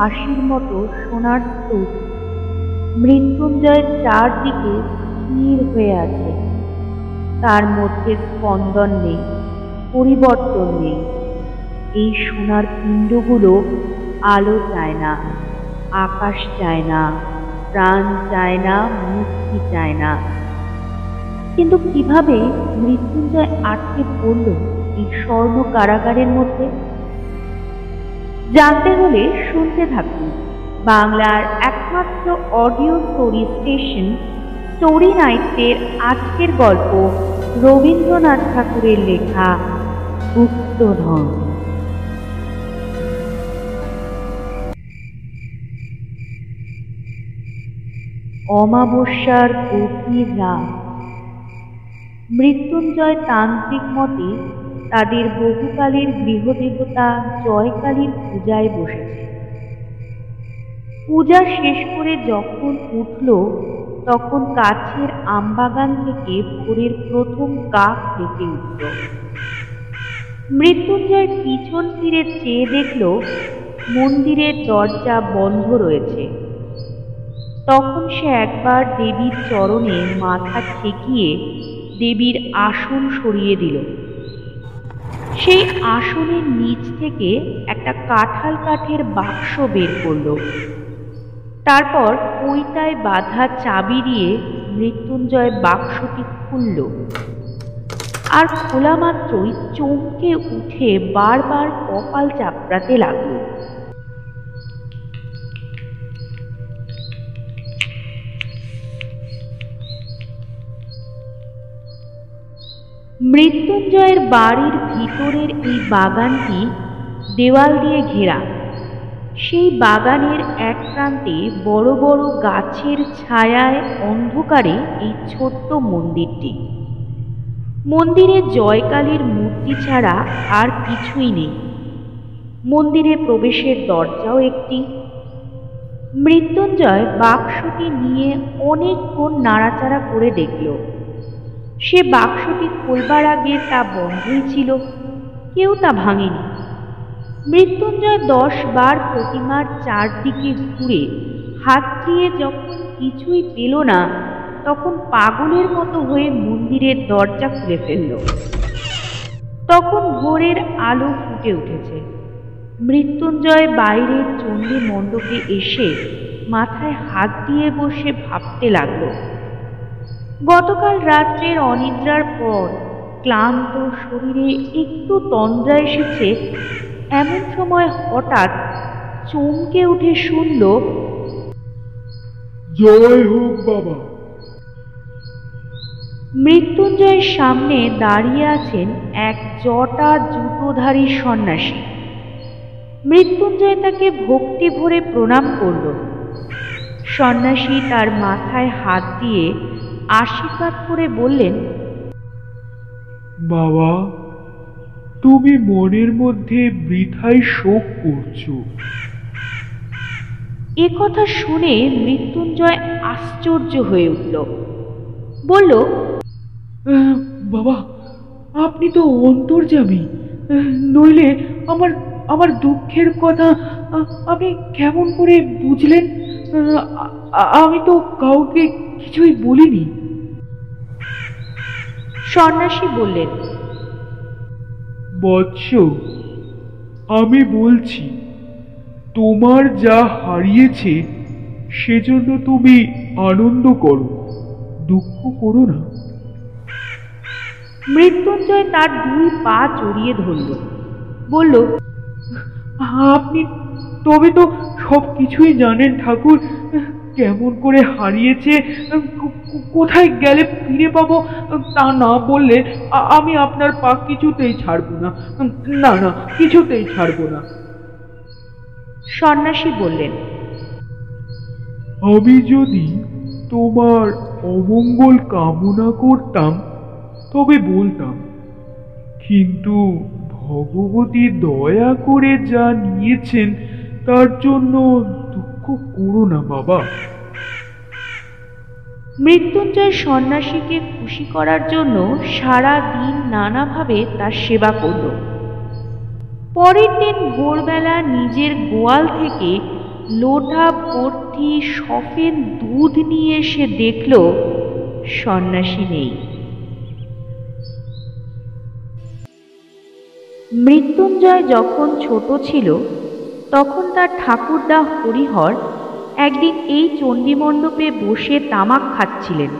হাসির মতো সোনার স্তূপ। মৃত্যুঞ্জয়ের চারদিকে স্থির হয়ে আছে। তার মধ্যে স্পন্দন নেই, পরিবর্তন নেই। এই সোনার পিণ্ডগুলো আলো চায় না, আকাশ চায় না, প্রাণ চায় না, মুক্তি চায় না। কিন্তু কীভাবে মৃত্যুঞ্জয় আটকে পড়ল এই স্বর্ণ কারাগারের মধ্যে? জানতে হলে শুনতে থাকুন। বাংলার একমাত্র অডিও স্টোরি স্টেশন, স্টোরি নাইটের আজকের গল্প রবীন্দ্রনাথ ঠাকুরের লেখা, গুপ্তধন। অমাবস্যার গভীর রাত। মৃত্যুঞ্জয় তান্ত্রিক মতে তাদের বহুকালের গৃহদেবতা জয়কালীর পূজায় বসেছে। পূজা শেষ করে যখন উঠল, তখন কাছের আমবাগান থেকে ভোরের প্রথম কাক ডেকে উঠল। মৃত্যুঞ্জয় পিছন ফিরে চেয়ে দেখল, মন্দিরের দরজা বন্ধ রয়েছে। তখন সে একবার দেবীর চরণে মাথা ঠেকিয়ে দেবীর আসন সরিয়ে দিল। সেই আসনের নিচ থেকে একটা কাঁঠাল কাঠের বাক্স বের করল। তারপর পৈতায় বাঁধা চাবি দিয়ে মৃত্যুঞ্জয় বাক্সটি খুলল। আর খোলা মাত্রই চমকে উঠে বারবার কপাল চাপড়াতে লাগল। মৃত্যুঞ্জয়ের বাড়ির ভিতরের এই বাগানটি দেওয়াল দিয়ে ঘেরা। সেই বাগানের এক প্রান্তে বড় বড় গাছের ছায়ায় অন্ধকারে এই ছোট্ট মন্দিরটি। মন্দিরে জয়কালীর মূর্তি ছাড়া আর কিছুই নেই। মন্দিরে প্রবেশের দরজাও একটি। মৃত্যুঞ্জয় বাক্সটি নিয়ে অনেকক্ষণ নাড়াচাড়া করে দেখল। সে বাক্সটি খোলবার আগে তা বন্ধই ছিল, কেউ তা ভাঙেনি। মৃত্যুঞ্জয় দশ বার প্রতিমার চারদিকে ঘুরে হাত দিয়ে যখন কিছুই পেল না, তখন পাগলের মতো হয়ে মন্দিরের দরজা খুলে ফেলল। তখন ভোরের আলো ফুটে উঠেছে। মৃত্যুঞ্জয় বাইরের চণ্ডী মণ্ডপে এসে মাথায় হাত দিয়ে বসে ভাবতে লাগল গতকাল রাত্রের অনিদ্রার পর ক্লান্ত শরীরে একটু তন্দ্রা এসেছে এমন সময় হঠাৎ চমকে উঠে শুনল জয় হোক বাবা। মৃত্যুঞ্জয়ের সামনে দাঁড়িয়ে আছেন এক জটা জুতোধারী সন্ন্যাসী। মৃত্যুঞ্জয় তাকে ভক্তি ভরে প্রণাম করল। সন্ন্যাসী তার মাথায় হাত দিয়ে আশীর্বাদ করে বললেন বাবা তুমি মনের মধ্যে বৃথায় শোক করছ। এ কথা শুনে মৃত্যুঞ্জয় আশ্চর্য হয়ে উঠল। বলল বাবা আপনি তো অন্তর্যামী। আহ, নইলে আমার আমার দুঃখের কথা আপনি কেমন করে বুঝলেন? আমি তো কাউকে কিছুই বলিনি। সন্ন্যাসী বললেন বৎস আমি বলছি তোমার যা হারিয়েছে সেজন্য তুমি আনন্দ করো দুঃখ করো না। মৃত্যুঞ্জয় তার দুই পা জড়িয়ে ধরল। বলল আপনি তবে তো সব কিছুই জানেন ঠাকুর। কেমন করে হারিয়েছে কোথায় গেলে ফিরে পাবো তা না বললে আমি আপনার পা কিছুতেই ছাড়বো না। না না কিছুতেই ছাড়বো না। সন্ন্যাসী বললেন আমি যদি তোমার অমঙ্গল কামনা করতাম তবে বলতাম কিন্তু ভগবতী দয়া করে যা নিয়েছেন তার জন্য করো না, বাবা। মৃত্যুঞ্জয় সন্ন্যাসীকে খুশি করার জন্য সারা দিন নানাভাবে তার সেবা করল। পরের দিন ভোরবেলা নিজের গোয়াল থেকে লোটা ভর্তি সফেন দুধ নিয়ে এসে দেখল, সন্ন্যাসী নেই। মৃত্যুঞ্জয় যখন ছোট ছিল তখন তার ঠাকুরদা হরিহর একদিন এই চণ্ডীমণ্ডপে বসে তামাক খাচ্ছিলেন।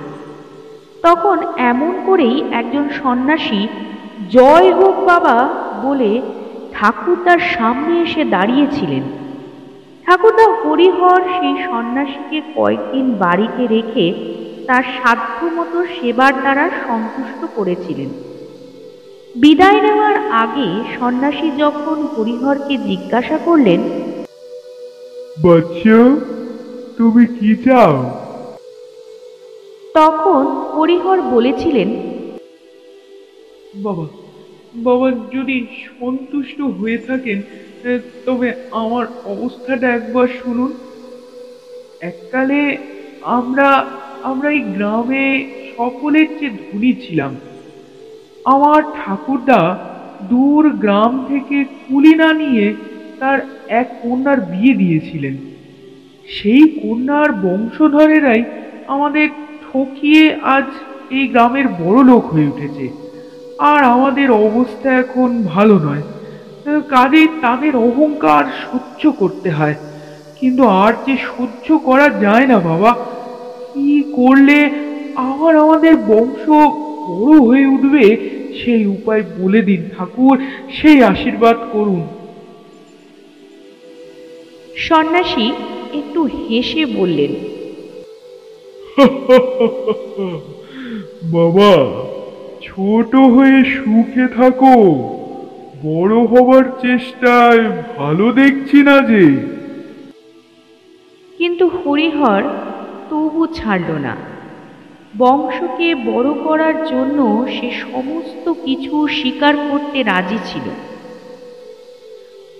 তখন এমন করেই একজন সন্ন্যাসী, জয় হোক বাবা বলে ঠাকুরদার সামনে এসে দাঁড়িয়েছিলেন। ঠাকুরদা হরিহর সেই সন্ন্যাসীকে কয়েকদিন বাড়িতে রেখে তার সাধ্য মতো সেবার দ্বারা সন্তুষ্ট করেছিলেন। বিদায় নেওয়ার আগে সন্ন্যাসী যখন হরিহরকে জিজ্ঞাসা করলেন বাচ্চা তুমি কি চাও? তখন হরিহর বলেছিলেন বাবা বাবা যদি সন্তুষ্ট হয়ে থাকেন তবে আমার অবস্থাটা একবার শুনুন। এককালে আমরা আমরা এই গ্রামে সকলের চেয়ে ধনী ছিলাম। আমার ঠাকুরদা দূর গ্রাম থেকে কুলি না নিয়ে তার এক কন্যার বিয়ে দিয়েছিলেন। সেই কন্যার বংশধরেরাই আমাদের ঠকিয়ে আজ এই গ্রামের বড় লোক হয়ে উঠেছে। আর আমাদের অবস্থা এখন ভালো নয়। কাজেই তাদের অহংকার সহ্য করতে হয়। কিন্তু আর যে সহ্য করা যায় না বাবা, কি করলে? আবার আমাদের বংশ বড় হয়ে উঠবে সেই উপায় বলে দিন ঠাকুর সেই আশীর্বাদ করুন। সন্ন্যাসী একটু হেসে বললেন বাবা ছোট হয়ে সুখে থাকো। বড় হবার চেষ্টায় ভালো দেখছি না যে। কিন্তু হরিহর তবু ছাড়ল না। বংশকে বড় করার জন্য সে সমস্ত কিছু স্বীকার করতে রাজি ছিল।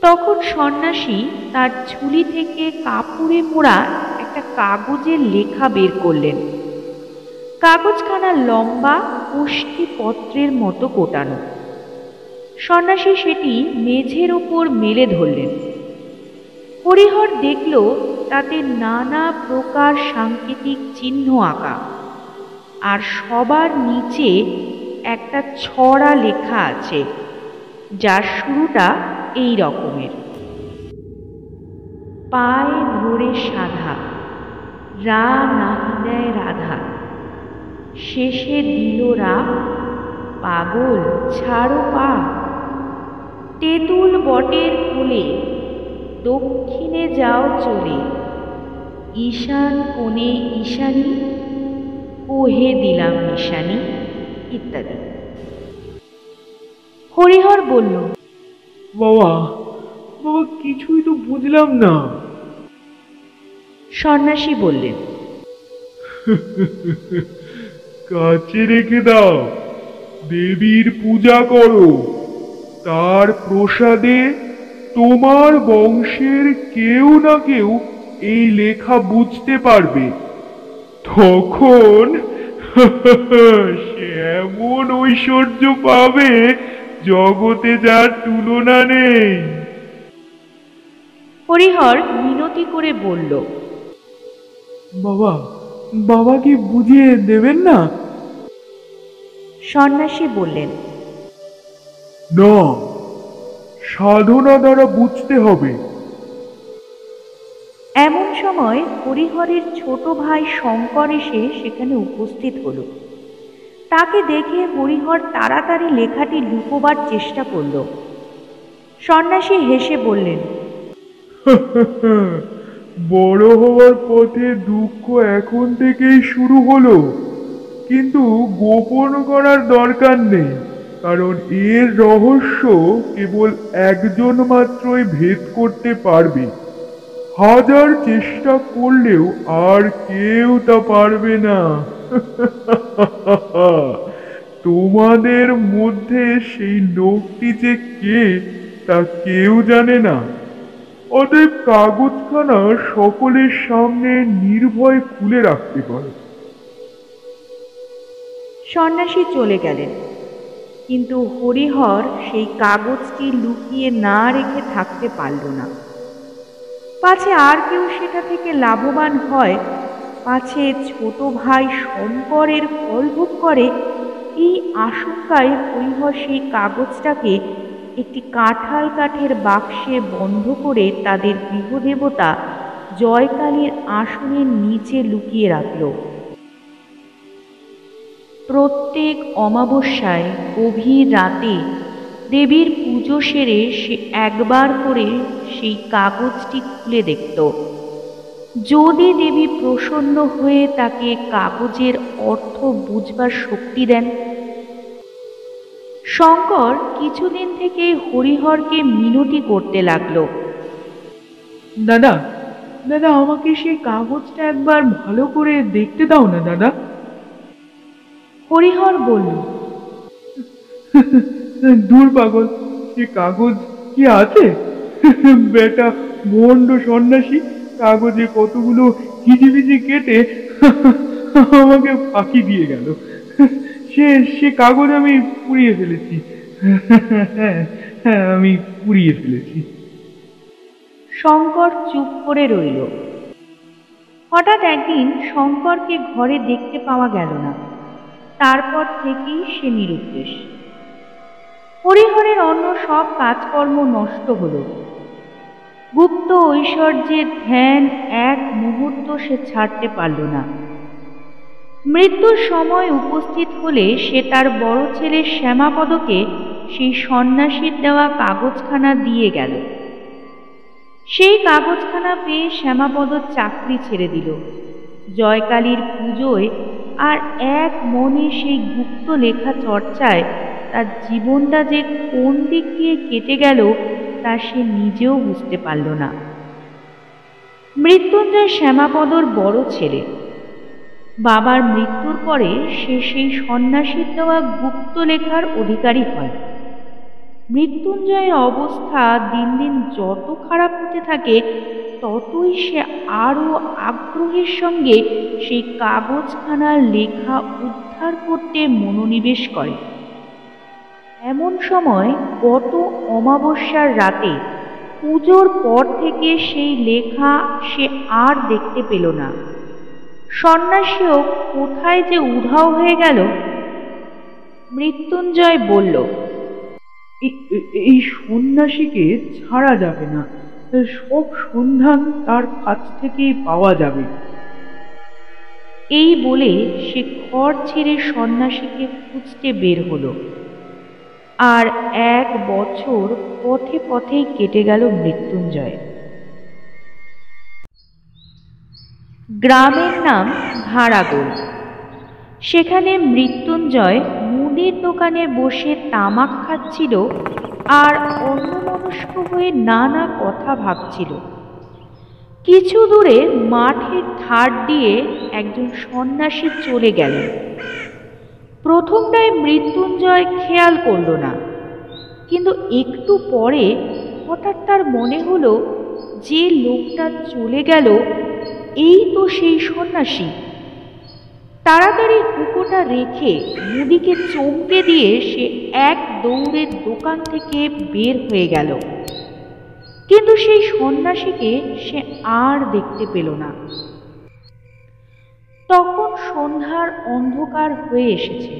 তখন সন্ন্যাসী তার ঝুলি থেকে কাপড়ে মোড়া একটা কাগজের লেখা বের করলেন। কাগজখানা লম্বা, কোষ্ঠী পত্রের মতো কোটানো। সন্ন্যাসী সেটি মেঝের ওপর মেলে ধরলেন। হরিহর দেখল তাতে নানা প্রকার সাংকেতিক চিহ্ন আঁকা। আর সবার নিচে একটা ছড়া লেখা আছে, যার শুরুটা এই রকমের। পায়ে ধরে সাধা, রা নাহি দেয় রাধা। শেষে দিল রা, পাগল, ছাড়ো পা। তেঁতুল বটের কোলে, দক্ষিণে যাও চলে। ঈশান কোণে ঈশানী কোহে দিলাম নিশানি ইত্যাদি। হরিহর বলল বাবা বাবা কিছুই তো বুঝলাম না। সন্ন্যাসী বললেন কাছে রেখে দাও দেবীর পূজা করো। তার প্রসাদে তোমার বংশের কেউ না কেউ এই লেখা বুঝতে পারবে। তখন সে এমন ঐশ্বর্য পাবে জগতে যার তুলনা নেই। হরিহর মিনতি করে বলল বাবা বাবা কি বুঝিয়ে দেবেন না? সন্ন্যাসী বললেন না সাধনা দ্বারা বুঝতে হবে। এমন সময় হরিহরের ছোট ভাই শঙ্কর এসে সেখানে উপস্থিত হলো। তাকে দেখে হরিহর তাড়াতাড়ি লেখাটি লুকোবার চেষ্টা করল। সন্ন্যাসী হেসে বললেন, বড় হওয়ার পথে দুঃখ এখন থেকেই শুরু হলো, কিন্তু গোপন করার দরকার নেই, কারণ এর রহস্য কেবল একজন মাত্রই ভেদ করতে পারবে। হাজার চেষ্টা করলেও আর কেউ তা পারবে না। তোমাদের মধ্যে সেই লোকটি যে কে, তা কেউ জানে না। অতএব কাগজখানা সকলের সামনে নির্ভয় খুলে রাখতে পারে। সন্ন্যাসী চলে গেলেন। কিন্তু হরিহর সেই কাগজটি লুকিয়ে না রেখে থাকতে পারল না। পাছে আর কেউ সেটা থেকে লাভবান হয়? পাছে ছোট ভাই শঙ্করের ফল ভোগ করে? এই আশঙ্কায় হরিহর সেই কাগজটাকে একটি কাঁঠাল কাঠের বাক্সে বন্ধ করে তাদের গৃহদেবতা জয়কালীর আসনের নিচে লুকিয়ে রাখল। প্রত্যেক অমাবস্যায় গভীর রাতে দেবীর পুজো সেরে সে একবার করে সেই কাগজটি খুলে দেখত। যদি দেবী প্রসন্ন হয়ে তাকে কাগজের অর্থ বুঝবার শক্তি দেন শঙ্কর কিছুদিন থেকে হরিহরকে মিনতি করতে লাগল। দাদা দাদা আমাকে সেই কাগজটা একবার ভালো করে দেখতে দাও না দাদা। হরিহর বলল দূর পাগল সে কাগজ, কি আছে? বেটা ভণ্ড সন্ন্যাসী, কাগজে কতগুলো হিজিবিজি কেটে আমাকে ফাঁকি দিয়ে গেল। সে সে কাগজ আমি পুড়িয়ে ফেলেছি। হ্যাঁ আমি পুড়িয়ে ফেলেছি। শঙ্কর চুপ করে রইল। হঠাৎ একদিন শঙ্করকে ঘরে দেখতে পাওয়া গেল না। তারপর থেকেই সে নিরুদ্দেশ। হরিহরের অন্য সব কাজকর্ম নষ্ট হল। গুপ্ত ঐশ্বর্যের ধ্যান এক মুহূর্ত সে ছাড়তে পারল না। মৃত্যুর সময় উপস্থিত হলে সে তার বড় ছেলে শ্যামাপদকে সেই সন্ন্যাসীর দেওয়া কাগজখানা দিয়ে গেল। সেই কাগজখানা পেয়ে শ্যামাপদ চাকরি ছেড়ে দিল। জয়কালীর পুজোয় আর এক মনে সেই গুপ্ত লেখা চর্চায় তার জীবনটা যে কোন দিক দিয়ে কেটে গেল, তা সে নিজেও বুঝতে পারল না। মৃত্যুঞ্জয় শ্যামাপদর বড় ছেলে। বাবার মৃত্যুর পরে সে সেই সন্ন্যাসীর দেওয়া গুপ্ত লেখার অধিকারী হয়। মৃত্যুঞ্জয়ের অবস্থা দিন দিন যত খারাপ হতে থাকে, ততই সে আরও আগ্রহের সঙ্গে সেই কাগজখানার লেখা উদ্ধার করতে মনোনিবেশ করে। এমন সময় গত অমাবস্যার রাতে পুজোর পর থেকে সেই লেখা সে আর দেখতে পেল না। সন্ন্যাসীও কোথায় যে উধাও হয়ে গেল? মৃত্যুঞ্জয় বলল এই- সন্ন্যাসীকে ছাড়া যাবে না। সব সন্ধান তার কাছ থেকেই পাওয়া যাবে। এই বলে সে ঘর ছেড়ে সন্ন্যাসীকে খুঁজতে বের হলো। আর এক বছর পথে পথেই কেটে গেল মৃত্যুঞ্জয়। গ্রামের নাম ভাড়াগোল। সেখানে মৃত্যুঞ্জয় মুদির দোকানে বসে তামাক খাচ্ছিল আর অন্যমনস্ক হয়ে নানা কথা ভাবছিল। কিছু দূরে মাঠের ধার দিয়ে একজন সন্ন্যাসী চলে গেলেন। প্রথমটায় মৃত্যুঞ্জয় খেয়াল করল না। কিন্তু একটু পরে হঠাৎ তার মনে হলো যে লোকটা চলে গেল, এই তো সেই সন্ন্যাসী। তাড়াতাড়ি হুকোটা রেখে মুদিকে চমকে দিয়ে সে এক দৌড়ে দোকান থেকে বের হয়ে গেল। কিন্তু সেই সন্ন্যাসীকে সে আর দেখতে পেল না। তখন সন্ধ্যার অন্ধকার হয়ে এসেছে।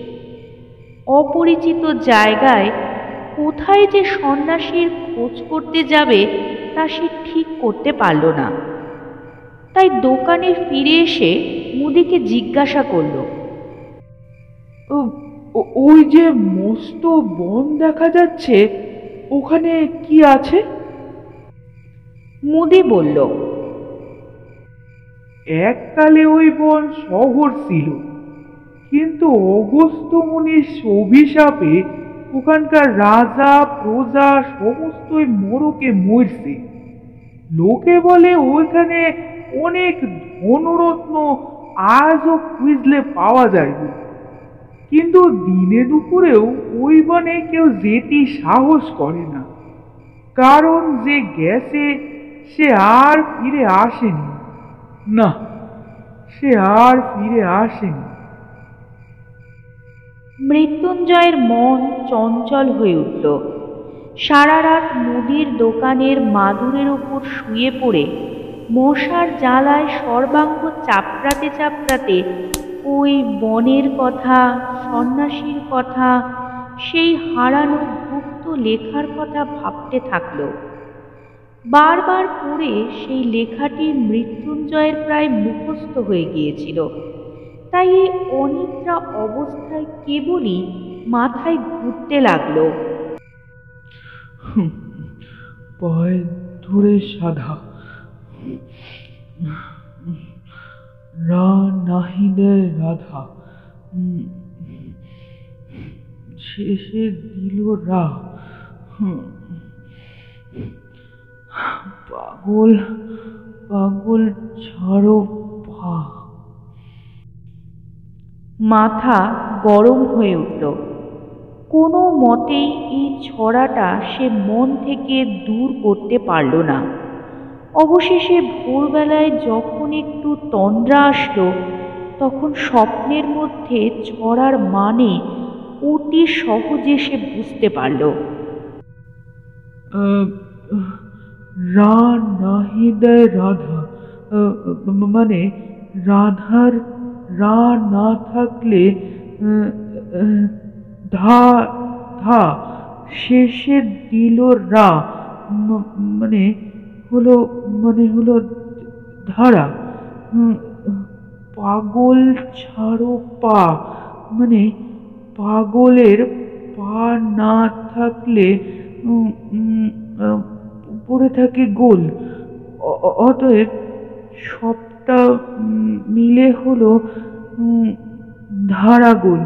অপরিচিত জায়গায় কোথায় যে সন্ন্যাসীর খোঁজ করতে যাবে তা সে ঠিক করতে পারল না। তাই দোকানে ফিরে এসে মুদিকে জিজ্ঞাসা করল ওই যে মস্ত বন দেখা যাচ্ছে, ওখানে কি আছে? মুদি বলল এককালে ওই বন শহর ছিল। কিন্তু অগস্ত্য মুনির অভিশাপে ওখানকার রাজা, প্রজা সমস্তই মোরকে মরছে। লোকে বলে ওইখানে অনেক ধনরত্ন আজও খুঁজলে পাওয়া যায়নি। কিন্তু দিনে দুপুরেও ওই বনে কেউ যেতে সাহস করে না। কারণ যে গেছে, সে আর ফিরে আসেনি। না, সে আর ফিরে আসেনি। মৃত্যুঞ্জয়ের মন চঞ্চল হয়ে উঠল। সারা রাত মুদির দোকানের মাদুরের উপর শুয়ে পড়ে মশার জ্বালায় সর্বাঙ্গ চাপড়াতে চাপড়াতে ওই বনের কথা, সন্ন্যাসীর কথা, সেই হারানো গুপ্ত লেখার কথা ভাবতে থাকল। বারবার পড়ে সেই লেখাটি মৃত্যুঞ্জয়ের প্রায় মুখস্থ হয়ে গিয়েছিল। তাই এই অনিদ্রা অবস্থায় কেবলই মাথায় ঘুরতে লাগল। পায়ে ধরে সাধা। রা নাহিদে রাধা। শেষে দিল রা। পাগল পাগল ছাড়ো পা। মাথা গরম হয়ে উঠল। কোনো মতেই এই ছড়াটা সে মন থেকে দূর করতে পারল না। অবশেষে ভোরবেলায় যখন একটু তন্দ্রা আসলো, তখন স্বপ্নের মধ্যে ছড়ার মানে অতি সহজে সে বুঝতে পারল। রা নাহিদে রাধা মানে রাধার, রা না থাকলে ধা ধা, শেষে দিল রা মানে হলো মানে হলো ধারা পাগল ছাড়ো পা মানে পাগলের পা না থাকলে পড়ে থাকে গোল। অতএব সবটা মিলে হলো ধারাগোল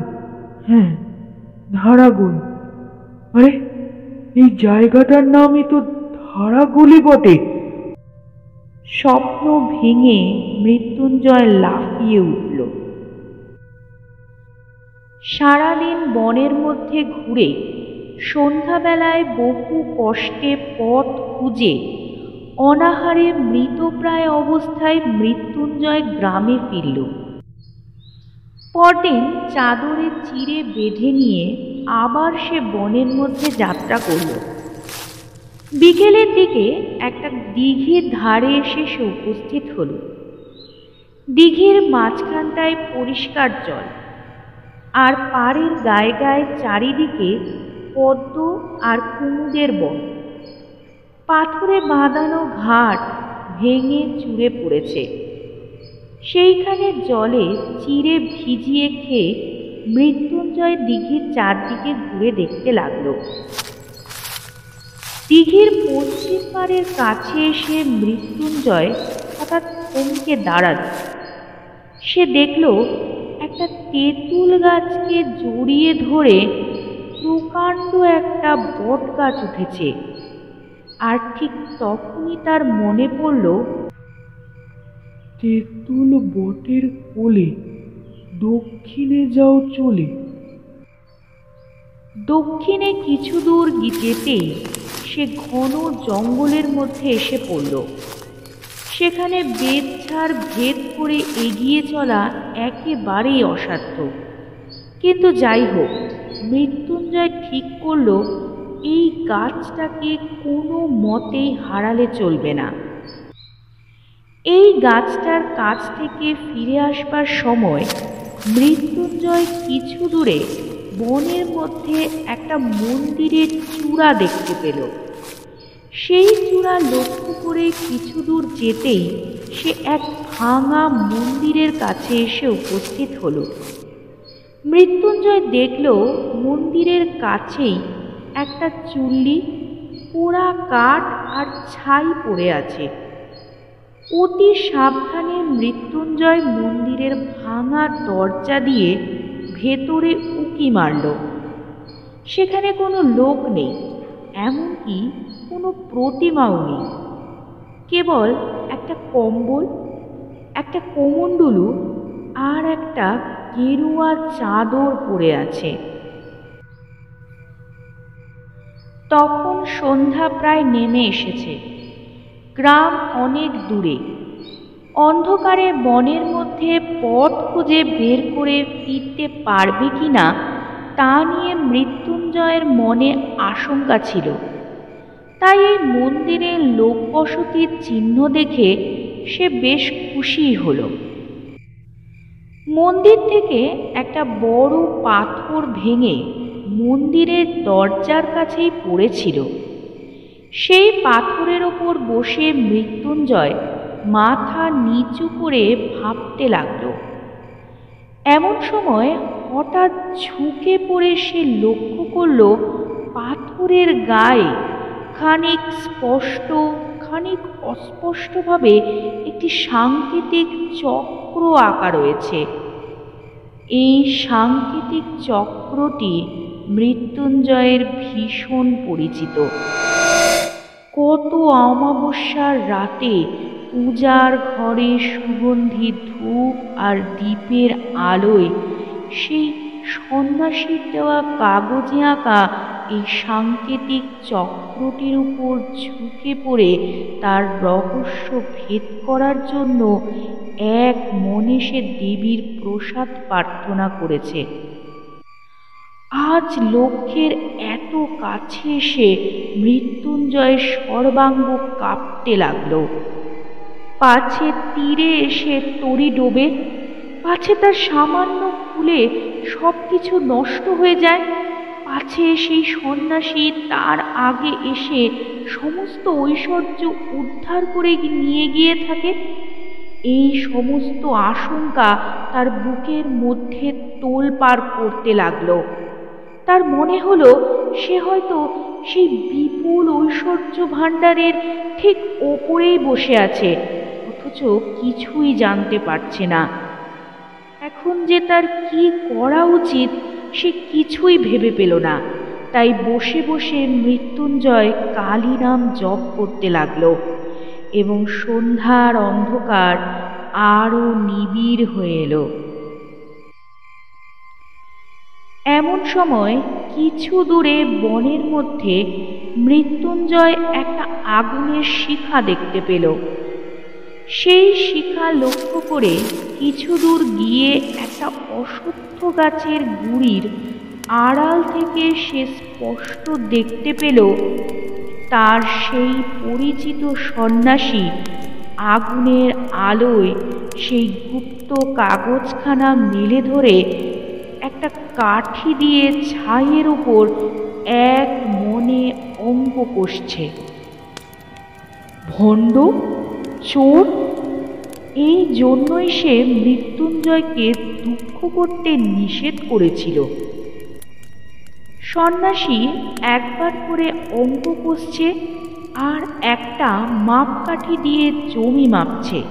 হ্যাঁ ধারাগোল আরে, এই জায়গাটার নামই তো ধারাগোলই বটে। স্বপ্ন ভেঙে মৃত্যুঞ্জয় লাফিয়ে উঠল। সারাদিন বনের মধ্যে ঘুরে সন্ধ্যাবেলায় বহু কষ্টে পথ খুঁজে অনাহারে মৃতপ্রায় অবস্থায় মৃত্যুঞ্জয় গ্রামে ফিরল। পরদিন চাদরে চিড়ে বেঁধে নিয়ে আবার সে বনের মধ্যে যাত্রা করল। বিকেলের দিকে একটা দিঘির ধারে এসে সে উপস্থিত হলো। দিঘির মাঝখানটায় পরিষ্কার জল আর পাড়ের গায়ে গায়ে চারিদিকে পদ্ম আর কুমুদের বন। পাথরে বাঁধানো ঘাট ভেঙে চুড়ে পড়েছে। সেইখানে জলে চিড়ে ভিজিয়ে খেয়ে মৃত্যুঞ্জয় দিঘির চারদিকে ঘুরে দেখতে লাগল। দিঘির পশ্চিম পাড়ের কাছে এসে মৃত্যুঞ্জয় হঠাৎ থমকে দাঁড়াল। সে দেখল একটা তেঁতুল গাছকে জড়িয়ে ধরে প্রকাণ্ড একটা বট গাছ উঠেছে। আর ঠিক তখনই তার মনে পড়ল তেঁতুল বটের কোলে দক্ষিণে যাও চলে। দক্ষিণে কিছু দূর যেতেই সে ঘন জঙ্গলের মধ্যে এসে পড়ল। সেখানে বেদ ছাড় ভেদ করে এগিয়ে চলা একেবারেই অসাধ্য। কিন্তু যাই হোক মৃত্যুঞ্জয় ঠিক করল, এই গাছটাকে কোনো মতেই হারালে চলবে না। এই গাছটার কাছ থেকে ফিরে আসবার সময় মৃত্যুঞ্জয় কিছু দূরে বনের মধ্যে একটা মন্দিরের চূড়া দেখতে পেল। সেই চূড়া লক্ষ্য করে কিছু দূর যেতেই সে এক ভাঙা মন্দিরের কাছে এসে উপস্থিত হলো। মৃত্যুঞ্জয় দেখল মন্দিরের কাছেই একটা চুল্লি, পোড়া কাঠ আর ছাই পড়ে আছে। অতি সাবধানে মৃত্যুঞ্জয় মন্দিরের ভাঙা দরজা দিয়ে ভেতরে উকি মারল। সেখানে কোনো লোক নেই, এমনকি কোনো প্রতিমাও নেই। কেবল একটা কম্বল, একটা কোমণ্ডলু আর একটা গেরুয়া চাদর পড়ে আছে। তখন সন্ধ্যা প্রায় নেমে এসেছে। গ্রাম অনেক দূরে। অন্ধকারে বনের মধ্যে পথ খুঁজে বের করে ফিরতে পারবে কি না তা নিয়ে মৃত্যুঞ্জয়ের মনে আশঙ্কা ছিল। তাই এই মন্দিরের লোকবসতির চিহ্ন দেখে সে বেশ খুশি হলো। মন্দির থেকে একটা বড় পাথর ভেঙে মন্দিরের দরজার কাছেই পড়েছিল। সেই পাথরের ওপর বসে মৃত্যুঞ্জয় মাথা নিচু করে ভাবতে লাগল। এমন সময় হঠাৎ ঝুঁকে পড়ে সে লক্ষ্য করল, পাথরের গায়ে খানিক স্পষ্ট, খানিক অস্পষ্টভাবে একটি সাংকেতিক চক্র আঁকা রয়েছে। এই সাংকেতিক চক্রটি মৃত্যুঞ্জয়ের ভীষণ পরিচিত। কত অমাবস্যার রাতে পূজার ঘরে সুগন্ধি ধূপ আর দ্বীপের আলোয় সেই সন্ন্যাসীর দেওয়া কাগজে আঁকা এই সাংকেতিক চক্রটির উপর ঝুঁকে পড়ে তার রহস্য ভেদ করার জন্য এক মনে সে দেবীর প্রসাদ প্রার্থনা করেছে। আজ লক্ষ্যের এত কাছে এসে মৃত্যুঞ্জয় সর্বাঙ্গ কাঁপতে লাগল। পাছে তীরে এসে তরি ডোবে, পাছে তার সামান্য ফুলে সব কিছু নষ্ট হয়ে যায়। পাছে সেই সন্ন্যাসী, তার আগে এসে সমস্ত ঐশ্বর্য উদ্ধার করে নিয়ে গিয়ে থাকে। এই সমস্ত আশঙ্কা তার বুকের মধ্যে তোল পার করতে লাগল। তার মনে হলো সে হয়তো সেই বিপুল ঐশ্বর্য ভাণ্ডারের ঠিক ওপরেই বসে আছে, অথচ কিছুই জানতে পারছে না। এখন যে তার কি করা উচিত সে কিছুই ভেবে পেল না। তাই বসে বসে মৃত্যুঞ্জয় কালী নাম জপ করতে লাগল এবং সন্ধ্যার অন্ধকার আরও নিবিড় হয়ে এলো। এমন সময় কিছু দূরে বনের মধ্যে মৃত্যুঞ্জয় একটা আগুনের শিখা দেখতে পেল। সেই শিখা লক্ষ্য করে কিছু দূর গিয়ে একটা অসত্য গাছের গুড়ির আড়াল থেকে সে স্পষ্ট দেখতে পেল তার সেই পরিচিত সন্ন্যাসী আগুনের আলোয় সেই গুপ্ত কাগজখানা মেলে ধরে একটা কাঠি দিয়ে ছাইয়ের উপর এক মনে অঙ্ক কষছে। ভণ্ড, চোর, এই জন্যই সে মৃত্যুঞ্জয়কে করতে নিষেধ করেছিল। সন্ন্যাসী একবার করে অঙ্ক কষছে আর একটা মাপকাঠি দিয়ে জমি মাপছে।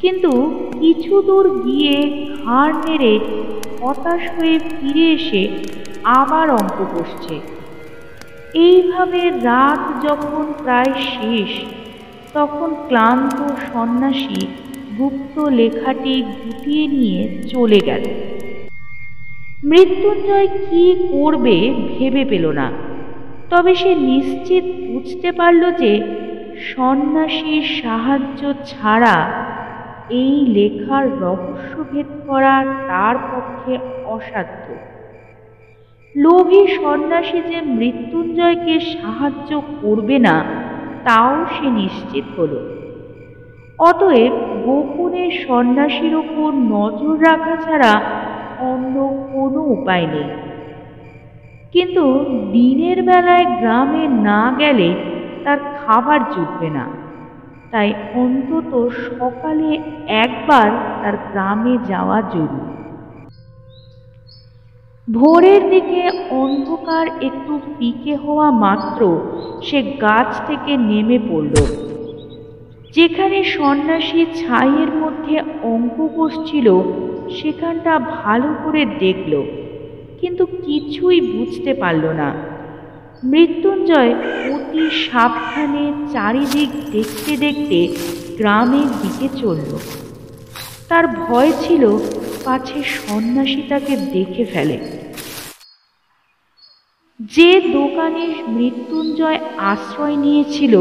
কিন্তু কিছু দূর গিয়ে ঘাড় নেড়ে হতাশ হয়ে ফিরে এসে আবার অঙ্ক কষছে। এইভাবে রাত যখন প্রায় শেষ, তখন ক্লান্ত সন্ন্যাসী গুপ্ত লেখাটি গুটিয়ে নিয়ে চলে গেল। মৃত্যুঞ্জয় কি করবে ভেবে পেল না। তবে সে নিশ্চিত বুঝতে পারল যে সন্ন্যাসীর সাহায্য ছাড়া এই লেখার রহস্যভেদ করা তার পক্ষে অসাধ্য। লোভী সন্ন্যাসী যে মৃত্যুঞ্জয়কে সাহায্য করবে না, তাও সে নিশ্চিত হল। অতএব গোপনে সন্ন্যাসীর ওপর নজর রাখা ছাড়া অন্য কোনো উপায় নেই। কিন্তু দিনের বেলায় গ্রামে না গেলে তার খাবার জুটবে না। তাই অন্তত সকালে একবার তার গ্রামে যাওয়া জরুরি। ভোরের দিকে অন্ধকার একটু পিকে হওয়া মাত্র সে গাছ থেকে নেমে পড়ল। যেখানে সন্ন্যাসী ছাইয়ের মধ্যে অঙ্ক কষছিল সেখানটা ভালো করে দেখল, কিন্তু কিছুই বুঝতে পারল না। মৃত্যুঞ্জয় অতি সাবধানে চারিদিক দেখতে দেখতে গ্রামের দিকে চলল। তার ভয় ছিল পাছে সন্ন্যাসী তাকে দেখে ফেলে। যে দোকানে মৃত্যুঞ্জয় আশ্রয় নিয়েছিল,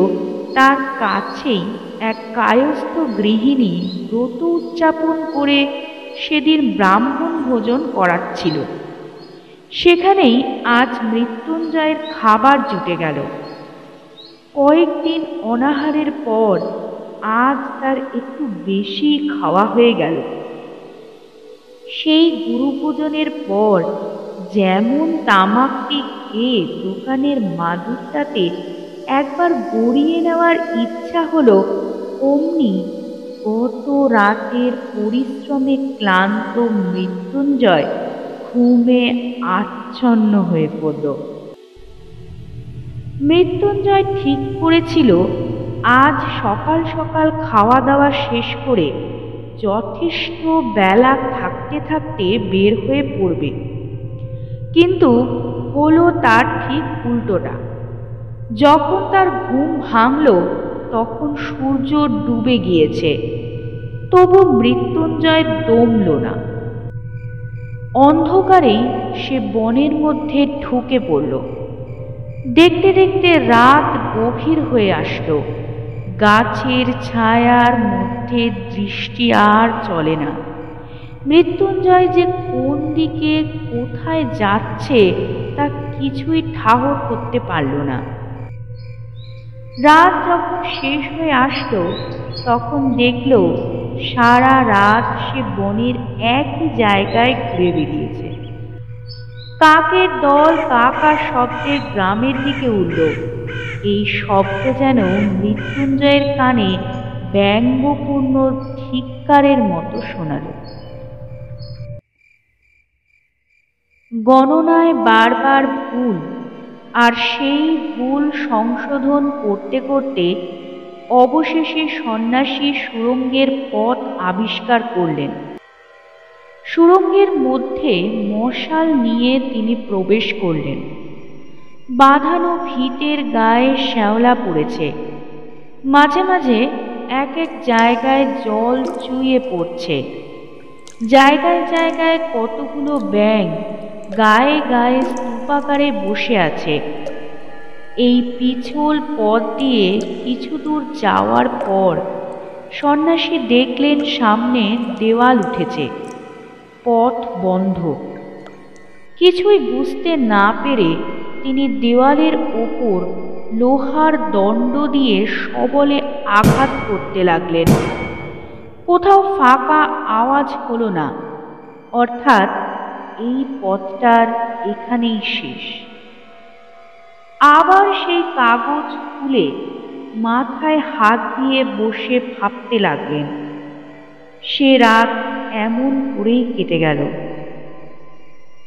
তার কাছেই এক কায়স্থ গৃহিণী ব্রত উদযাপন করে সেদিন ব্রাহ্মণ ভোজন করাচ্ছিল। সেখানেই আজ মৃত্যুঞ্জয়ের খাবার জুটে গেল। কয়েকদিন অনাহারের পর আজ তার একটু বেশি খাওয়া হয়ে গেল। সেই গুরুপূজনের পর যেমন তামাকটি খেয়ে দোকানের মাদুরটাতে একবার গড়িয়ে নেওয়ার ইচ্ছা হলো অমনি গত রাতের পরিশ্রমে ক্লান্ত মৃত্যুঞ্জয় ঘুমে আচ্ছন্ন হয়ে পড়ল। মৃত্যুঞ্জয় ঠিক করেছিল, আজ সকাল সকাল খাওয়া দাওয়া শেষ করে যথেষ্ট বেলা থাকতে থাকতে বের হয়ে পড়বে। কিন্তু হলো তার ঠিক উল্টোটা। যখন তার ঘুম ভাঙল তখন সূর্য ডুবে গিয়েছে। তবু মৃত্যুঞ্জয় দমল না। অন্ধকারেই সে বনের মধ্যে ঢুকে পড়ল। দেখতে দেখতে রাত গভীর হয়ে আসলো। গাছের ছায়ার মধ্যে দৃষ্টি আর চলে না। মৃত্যুঞ্জয় যে কোন দিকে কোথায় যাচ্ছে তা কিছুই ঠাহর করতে পারল না। রাত যখন শেষ হয়ে আসলো, তখন দেখল সারা রাত সে বনের একই জায়গায় ঘুরে বেরিয়েছে কাকের দল কাকার শব্দে গ্রামের দিকে উঠল। এই শব্দ যেন মৃত্যুঞ্জয়ের কানে ব্যঙ্গপূর্ণ ধিক্কারের মতো শোনাল। গণনায় বারবার ভুল আর সেই ভুল সংশোধন করতে করতে অবশেষে সন্ন্যাসী সুরঙ্গের পথ আবিষ্কার করলেন। সুরঙ্গের মধ্যে মশাল নিয়ে তিনি প্রবেশ করলেন। বাঁধানো ভিতের গায়ে শ্যাওলা পড়েছে। মাঝে মাঝে এক এক জায়গায় জল চুইয়ে পড়ছে। জায়গায় জায়গায় কতগুলো ব্যাং গায়ে গায়ে স্তূপাকারে বসে আছে। এই পিছল পথ দিয়ে কিছু দূর যাওয়ার পর সন্ন্যাসী দেখলেন সামনে দেওয়াল উঠেছে। পথ বন্ধ। কিছুই বুঝতে না পেরে তিনি দেওয়ালের ওপর লোহার দণ্ড দিয়ে সবলে আঘাত করতে লাগলেন। কোথাও ফাঁকা আওয়াজ হলো না। অর্থাৎ এই পথটার এখানেই শেষ। আবার সেই কাগজ খুলে মাথায় হাত দিয়ে বসে ভাবতে লাগলেন, সে রাত এমন করেই কেটে গেল।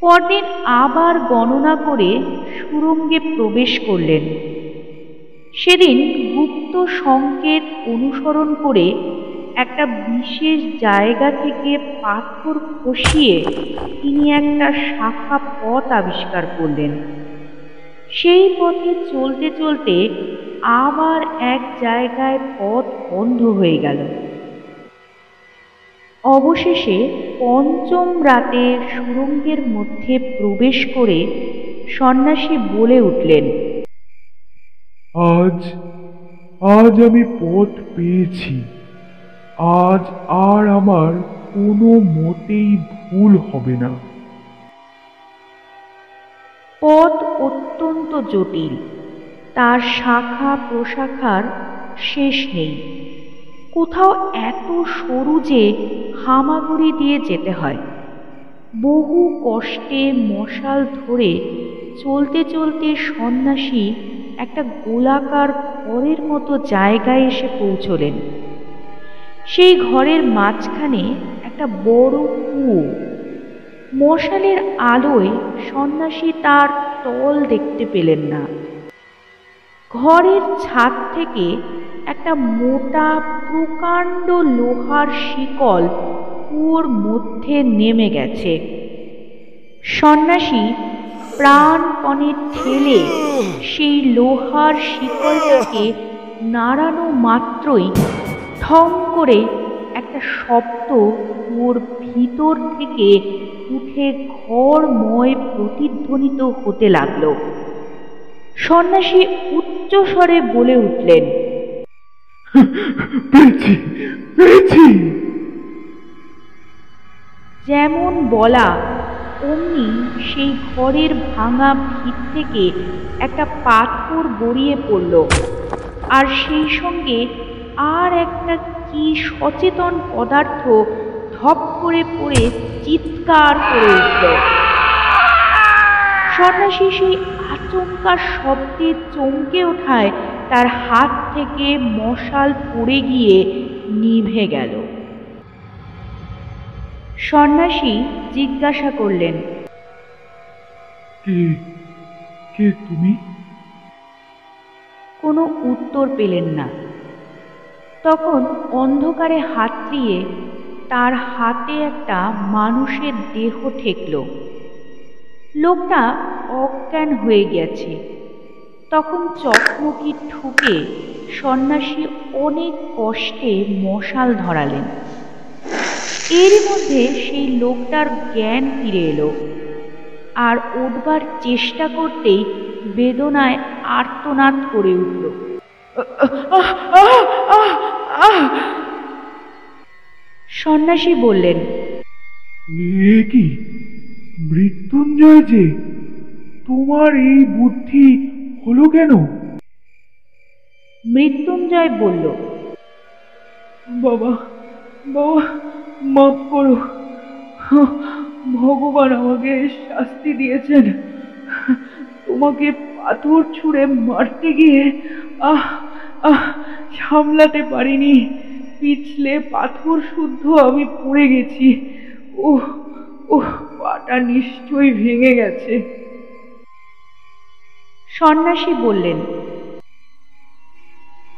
পরদিন আবার গণনা করে সুরঙ্গে প্রবেশ করলেন। সেদিন গুপ্ত সংকেত অনুসরণ করে একটা বিশেষ জায়গা থেকে পাথর খসিয়ে তিনি একটা শাখা পথ আবিষ্কার করলেন। সেই পথে চলতে চলতে আবার এক জায়গায় পথ বন্ধ হয়ে গেল। অবশেষে পঞ্চম রাতে সুরঙ্গের মধ্যে প্রবেশ করে সন্ন্যাসী বলে উঠলেন, আজ আজ আমি পথ পেয়েছি। আজ আর আমার কোনো মতেই ভুল হবে না। পথ অত্যন্ত জটিল। তার শাখা প্রশাখার শেষ নেই। কোথাও এত সরু যে হামাগুড়ি দিয়ে যেতে হয়। বহু কষ্টে মশাল ধরে চলতে চলতে সন্ন্যাসী একটা গোলাকার ঘরের মতো জায়গায় এসে পৌঁছলেন। সেই ঘরের মাঝখানে একটা বড় কুয়ো মশালের আলোয় সন্ন্যাসী তার তল দেখতে পেলেন না। ঘরের ছাদ থেকে একটা মোটা প্রকাণ্ড লোহার শিকল কুয়োর মধ্যে নেমে গেছে। সন্ন্যাসী প্রাণপণে ঠেলে সেই লোহার শিকলটাকে নাড়ানো মাত্রই ঠং করে একটা শব্দ ওর ভিতর থেকে উঠে ঘরময় প্রতিধ্বনিত হতে লাগল। সন্ন্যাসী উচ্চস্বরে বলে উঠলেন পেয়েছি পেয়েছি। যেমন বলা অমনি সেই ঘরের ভাঙা ভিত থেকে একটা পাথর গড়িয়ে পড়ল। আর সেই সঙ্গে আর একটা কি সচেতন পদার্থ ধপ করে পড়ে চিৎকার করে উঠল। সন্ন্যাসী সেই আচমকা শব্দে চমকে ওঠায় তার হাত থেকে মশাল পড়ে গিয়ে নিভে গেল। সন্ন্যাসী জিজ্ঞাসা করলেন কে কে তুমি? কোনো উত্তর পেলেন না। তখন অন্ধকারে হাতড়িয়ে তার হাতে একটা মানুষের দেহ ঠেকল। লোকটা অজ্ঞান হয়ে গেছে। তখন চকমকি ঠুকে সন্ন্যাসী অনেক কষ্টে মশাল ধরালেন। এরই মধ্যে সেই লোকটার জ্ঞান ফিরে এলো আর উঠবার চেষ্টা করতেই বেদনায় আর্তনাদ করে উঠল। সন্ন্যাসী বললেন এ কি? মৃত্যুঞ্জয় যে তোমার এই বুদ্ধি হলো কেন? মৃত্যুঞ্জয় বলল বাবা বাবা মাফ করো। ভগবান আমাকে শাস্তি দিয়েছেন। তোমাকে পাথর ছুঁড়ে মারতে গিয়ে আহ আহ সামলাতে পারিনি। পিছলে পাথর শুদ্ধ আমি পড়ে গেছি। ও ও পাটা নিশ্চয়ই ভেঙে গেছে। সন্ন্যাসী বললেন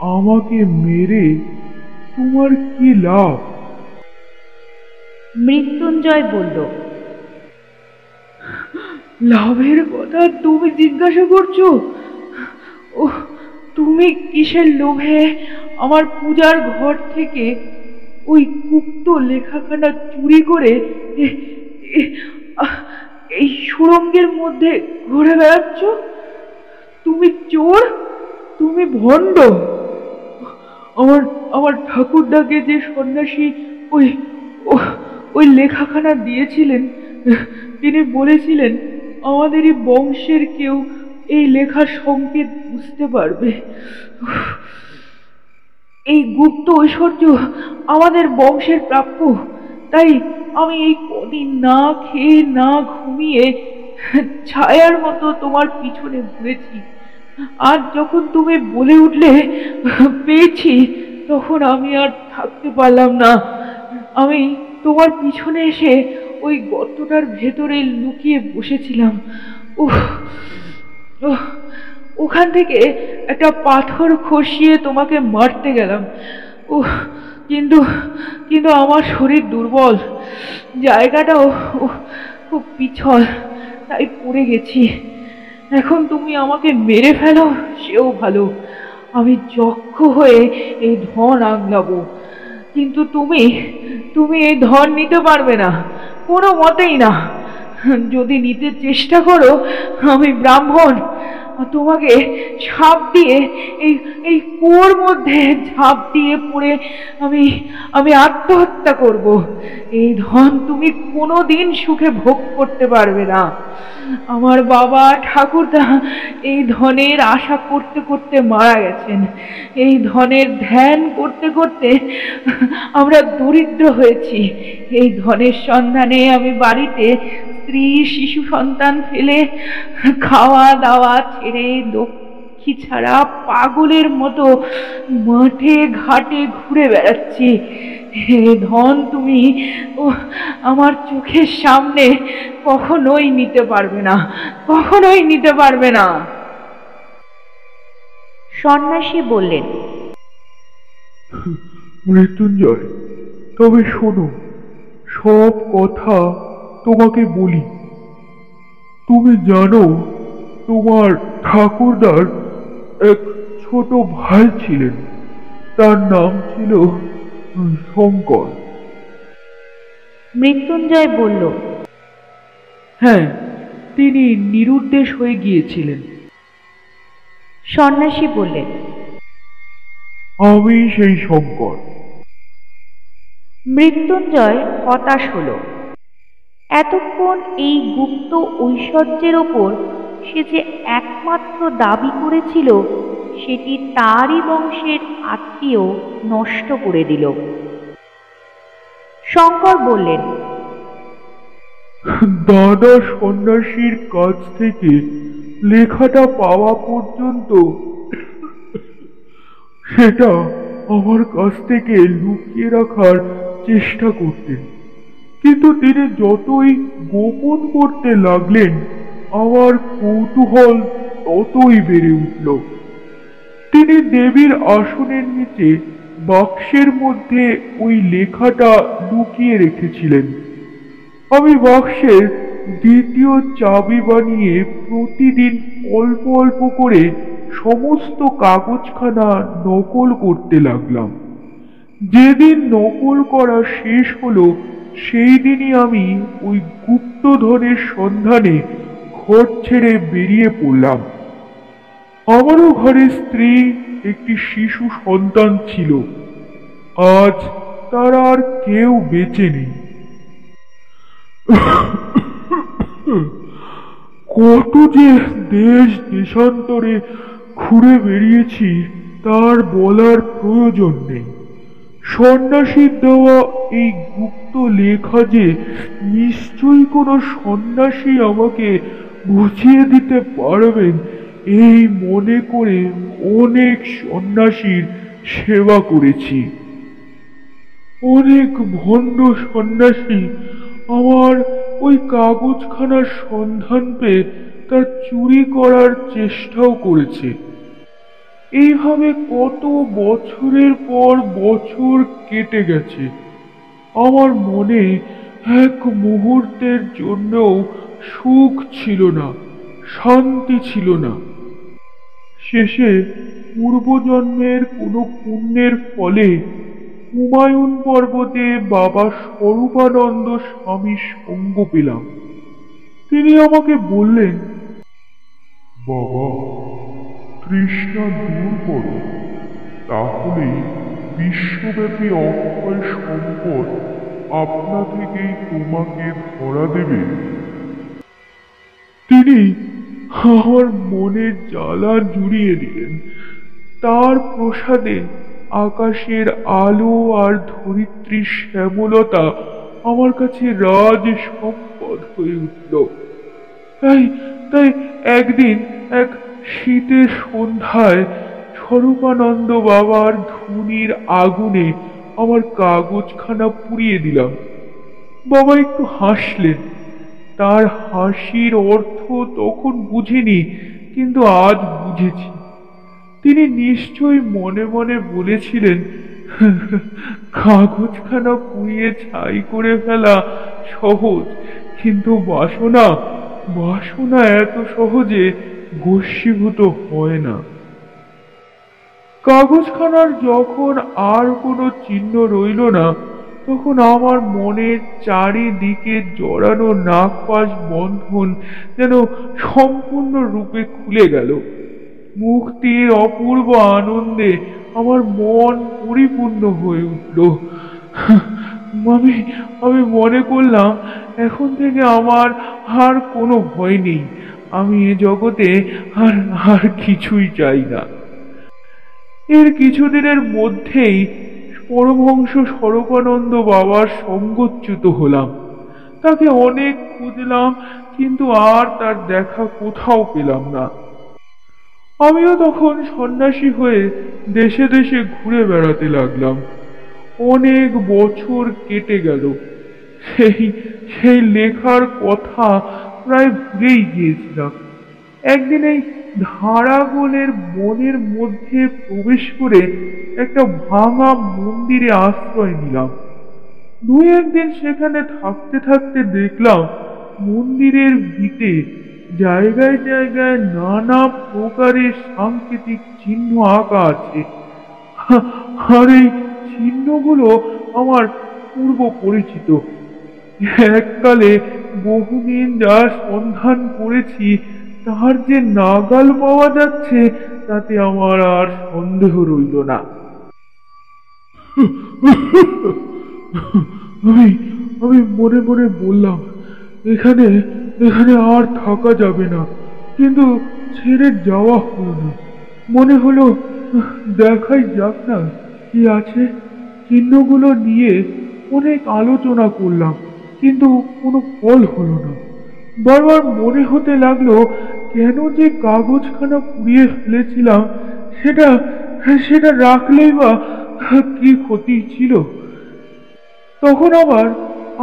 আমাকে মেরে তোমার কি লাভ? মৃত্যুঞ্জয় বলল লাভের কথা তুমি জিজ্ঞাসা করছ? ও তুমি কিসের লোভে আমার পূজার ঘর থেকে ওই গুপ্ত লেখাখানা চুরি করে এই সুরঙ্গের মধ্যে ঘুরে বেড়াচ্ছ? তুমি চোর? তুমি ভণ্ড? আমার আমার ঠাকুরদাকে যে সন্ন্যাসী ওই ওই লেখাখানা দিয়েছিলেন, তিনি বলেছিলেন, আমাদেরই বংশের কেউ এই লেখার সংকেত বুঝতে পারবে। এই গুপ্ত ঐশ্বর্য আমাদের বংশের প্রাপ্য, তাই আমি এই কদিন না খেয়ে না ঘুমিয়ে ছায়ার মতো তোমার পিছনে ঘুরেছি। আর যখন তুমি বলে উঠলে, পেয়েছি, তখন আমি আর থাকতে পারলাম না। আমি তোমার পিছনে এসে ওই গর্তটার ভেতরে লুকিয়ে বসেছিলাম। উহ ওখান থেকে একটা পাথর খসিয়ে তোমাকে মারতে গেলাম। উহ, কিন্তু কিন্তু আমার শরীর দুর্বল। জায়গাটাও খুব পিছল, তাই পড়ে গেছি। এখন তুমি আমাকে মেরে ফেলো, সেও ভালো। আমি যক্ষ হয়ে এই ধন আগলাবো কিন্তু তুমি তুমি এই ধন নিতে পারবে না, কোনো মতেই না। যদি নিতে চেষ্টা করো, আমি ব্রাহ্মণ, তোমাকে ঝাঁপ দিয়ে, এই এই কুয়োর মধ্যে ঝাঁপ দিয়ে পড়ে আমি আমি আত্মহত্যা করব। এই ধন তুমি কোনো দিন সুখে ভোগ করতে পারবে না। আমার বাবা ঠাকুরদা এই ধনের আশা করতে করতে মারা গেছেন। এই ধনের ধ্যান করতে করতে আমরা দরিদ্র হয়েছি। এই ধনের সন্ধানে আমি বাড়িতে স্ত্রী শিশু সন্তান ফেলে খাওয়া দাওয়া ছেড়ে লক্ষ্মী ছাড়া পাগলের মতো মাঠে ঘাটে ঘুরে বেড়াচ্ছি। হে ধন তুমি ও আমার চোখের সামনে কখনোই নিতে পারবে না কখনোই নিতে পারবে না। সন্ন্যাসী বললেন মৃত্যুঞ্জয় তবে শোনো সব কথা তোমাকে বলি তুমি জানো তোমার ঠাকুরদার এক ছোট ভাই ছিলেন। তার নাম ছিল শঙ্কর। মৃত্যুঞ্জয় বলল হ্যাঁ তিনি নিরুদ্দেশ হয়ে গিয়েছিলেন। সন্ন্যাসী বললেন আমি সেই শঙ্কর। মৃত্যুঞ্জয় হতাশ হলো। এতক্ষণ এই গুপ্ত ঐশ্বর্যের ওপর সে যে একমাত্র দাবি করেছিল, সেটি তারই বংশের আত্মীয় নষ্ট করে দিল। শঙ্কর বললেন, দাদা সন্ন্যাসীর কাছ থেকে লেখাটা পাওয়া পর্যন্ত সেটা আমার কাছ থেকে লুকিয়ে রাখার চেষ্টা করতেন। কিন্তু তিনি যতই গোপন করতে লাগলেন, আমার কৌতূহল ততই বেড়ে উঠল। তিনি দেবীর আসনের নিচে বাক্সের মধ্যে ওই লেখাটা লুকিয়ে রেখেছিলেন। আমি বাক্সের দ্বিতীয় চাবি বানিয়ে প্রতিদিন অল্প অল্প করে সমস্ত কাগজখানা নকল করতে লাগলাম। যেদিন নকল করা শেষ হলো সেই দিনই আমি ওই গুপ্তধনের সন্ধানে ঘর ছেড়ে বেরিয়ে পড়লাম। আমারও ঘরে স্ত্রী একটি শিশু সন্তান ছিল। আজ তার আর কেউ বেঁচে নেই। কত যে দেশ দেশান্তরে ঘুরে বেরিয়েছি তার বলার প্রয়োজন নেই। সন্ন্যাসীর দেওয়া এই গুপ্ত লেখা যে নিশ্চয়ই কোনো সন্ন্যাসী আমাকে বুঝিয়ে দিতে পারবেন, এই মনে করে অনেক সন্ন্যাসীর সেবা করেছি। অনেক ভণ্ড সন্ন্যাসী আমার ওই কাগজখানার সন্ধান পেয়ে তা চুরি করার চেষ্টাও করেছে। এইভাবে কত বছরের পর বছর কেটে গেছে। আমার মনে এক মুহূর্তের জন্যও সুখ ছিল না, শান্তি ছিল না। শেষে পূর্বজন্মের কোনো পুণ্যের ফলে হুমায়ুন পর্বতে বাবা স্বরূপানন্দ স্বামী সঙ্গ পেলাম। তিনি আমাকে বললেন, বাবা তৃষ্ণা দূর করো। তাহলে বিশ্বব্যাপী অক্ষয় সম্পদ আপনা থেকেই তোমাকে ধরা দেবে। তিনি আমার মনের জ্বালা জুড়িয়ে দিলেন। তার প্রসাদে আকাশের আলো আর ধরিত্রীর শ্যামলতা আমার কাছে রাজ সম্পদ হয়ে উঠল। তাই তাই একদিন এক শীতের সন্ধ্যায় স্বরূপানন্দ বাবার ধুনির আগুনে আমার কাগজখানা পুড়িয়ে দিলাম। বাবা একটু হাসলেন। তার হাসির অর্থ তখন বুঝিনি, কিন্তু আজ বুঝেছি। তিনি নিশ্চয়ই মনে মনে বলেছিলেন, কাগজখানা পুড়িয়ে ছাই করে ফেলা সহজ, কিন্তু বাসনা বাসনা এত সহজে গোষ্ঠীভূত হয় না। কাগজখানার যখন আর কোনো চিহ্ন রইল না, তখন আমার মনের চারিদিকে জড়ানো নাগপাশ বন্ধন যেন সম্পূর্ণ রূপে খুলে গেল। মুক্তির অপূর্ব আনন্দে আমার মন পরিপূর্ণ হয়ে উঠল। আমি আমি মনে করলাম, এখন থেকে আমার আর কোনো ভয় নেই। আমি এ জগতে আর আর কিছুই চাই না। এর কিছুদিনের মধ্যেই পরমহংস স্বরূপানন্দ বাবার সঙ্গচ্যুত হলাম। তাকে অনেক খুঁজলাম, কিন্তু আর তার দেখা কোথাও পেলাম না। আমিও তখন সন্ন্যাসী হয়ে দেশে দেশে ঘুরে বেড়াতে লাগলাম। অনেক বছর কেটে গেল। সেই সেই লেখার কথা প্রায় ভুলেই গিয়েছিলাম। একদিন এই ধারাগোলের বনের মধ্যে প্রবেশ করে একটা ভাঙা মন্দিরে আশ্রয় নিলাম। দুই একদিন সেখানে থাকতে থাকতে দেখলাম মন্দিরের ভিতে জায়গায় জায়গায় নানা প্রকারের সাংকেতিক চিহ্ন আঁকা আছে। আর এই চিহ্নগুলো আমার পূর্ব পরিচিত এককালে বহুদিন যা সন্ধান করেছি, তার যে নাগাল পাওয়া যাচ্ছে, তাতে আমার আর সন্দেহ রইল না। আমি আমি মনে মনে বললাম, এখানে এখানে আর থাকা যাবে না, কিন্তু ছেড়ে যাওয়া হলো না। মনে হলো, দেখাই যাক না কি আছে। চিহ্নগুলো নিয়ে অনেক আলোচনা করলাম। কিন্তু কোনো ফল হলো না। বারবার মনে হতে লাগল, কেন যে কাগজখানা পুড়িয়ে ফেলেছিলাম, সেটা সেটা রাখলেই বা কি ক্ষতি ছিল? তখন আবার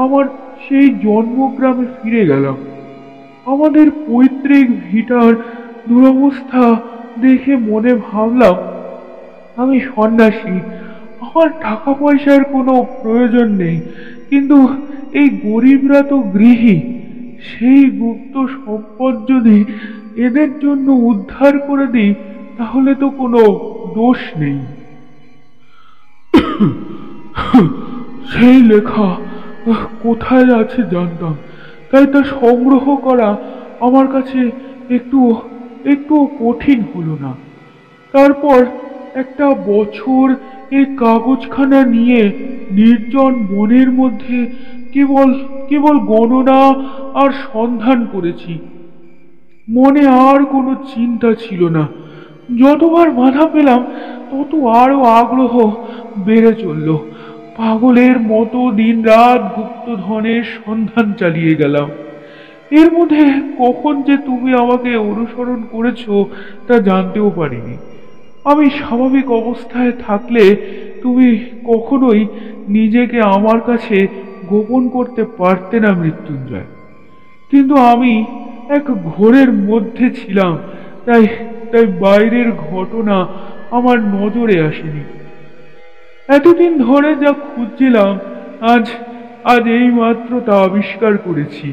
আমার সেই জন্মগ্রামে ফিরে গেলাম। আমাদের পৈতৃক ভিটার দুরবস্থা দেখে মনে ভাবলাম, আমি সন্ন্যাসী, আমার টাকা পয়সার কোনো প্রয়োজন নেই, কিন্তু এই গরিবরা তো গৃহী। সেই গুপ্ত সম্পদ যদি এদের জন্য উদ্ধার করে দিই, তাহলে তো কোনো দোষ নেই। সেই লেখা কোথায় আছে জানতাম। তাই তা সংগ্রহ করা আমার কাছে একটু একটু কঠিন হলো না। তারপর একটা বছর এই কাগজখানা নিয়ে নির্জন বনের মধ্যে কেবল কেবল গণনা আর সন্ধান করেছি। মনে আর কোনো চিন্তা ছিল না। যতবার বাধা পেলাম, তত আরও আগ্রহ বেড়ে চলল। পাগলের মতো দিন দিনরাত গুপ্তধনের সন্ধান চালিয়ে গেলাম। এর মধ্যে কখন যে তুমি আমাকে অনুসরণ করেছ, তা জানতেও পারিনি। আমি স্বাভাবিক অবস্থায় থাকলে তুমি কখনোই নিজেকে আমার কাছে গোপন করতে পারতে না মৃত্যুঞ্জয়। কিন্তু আমি এক ঘোরের মধ্যে ছিলাম, তাই তাই বাইরের ঘটনা আমার নজরে আসেনি। এতদিন ধরে যা খুঁজছিলাম, আজ আজ এই মাত্র তা আবিষ্কার করেছি।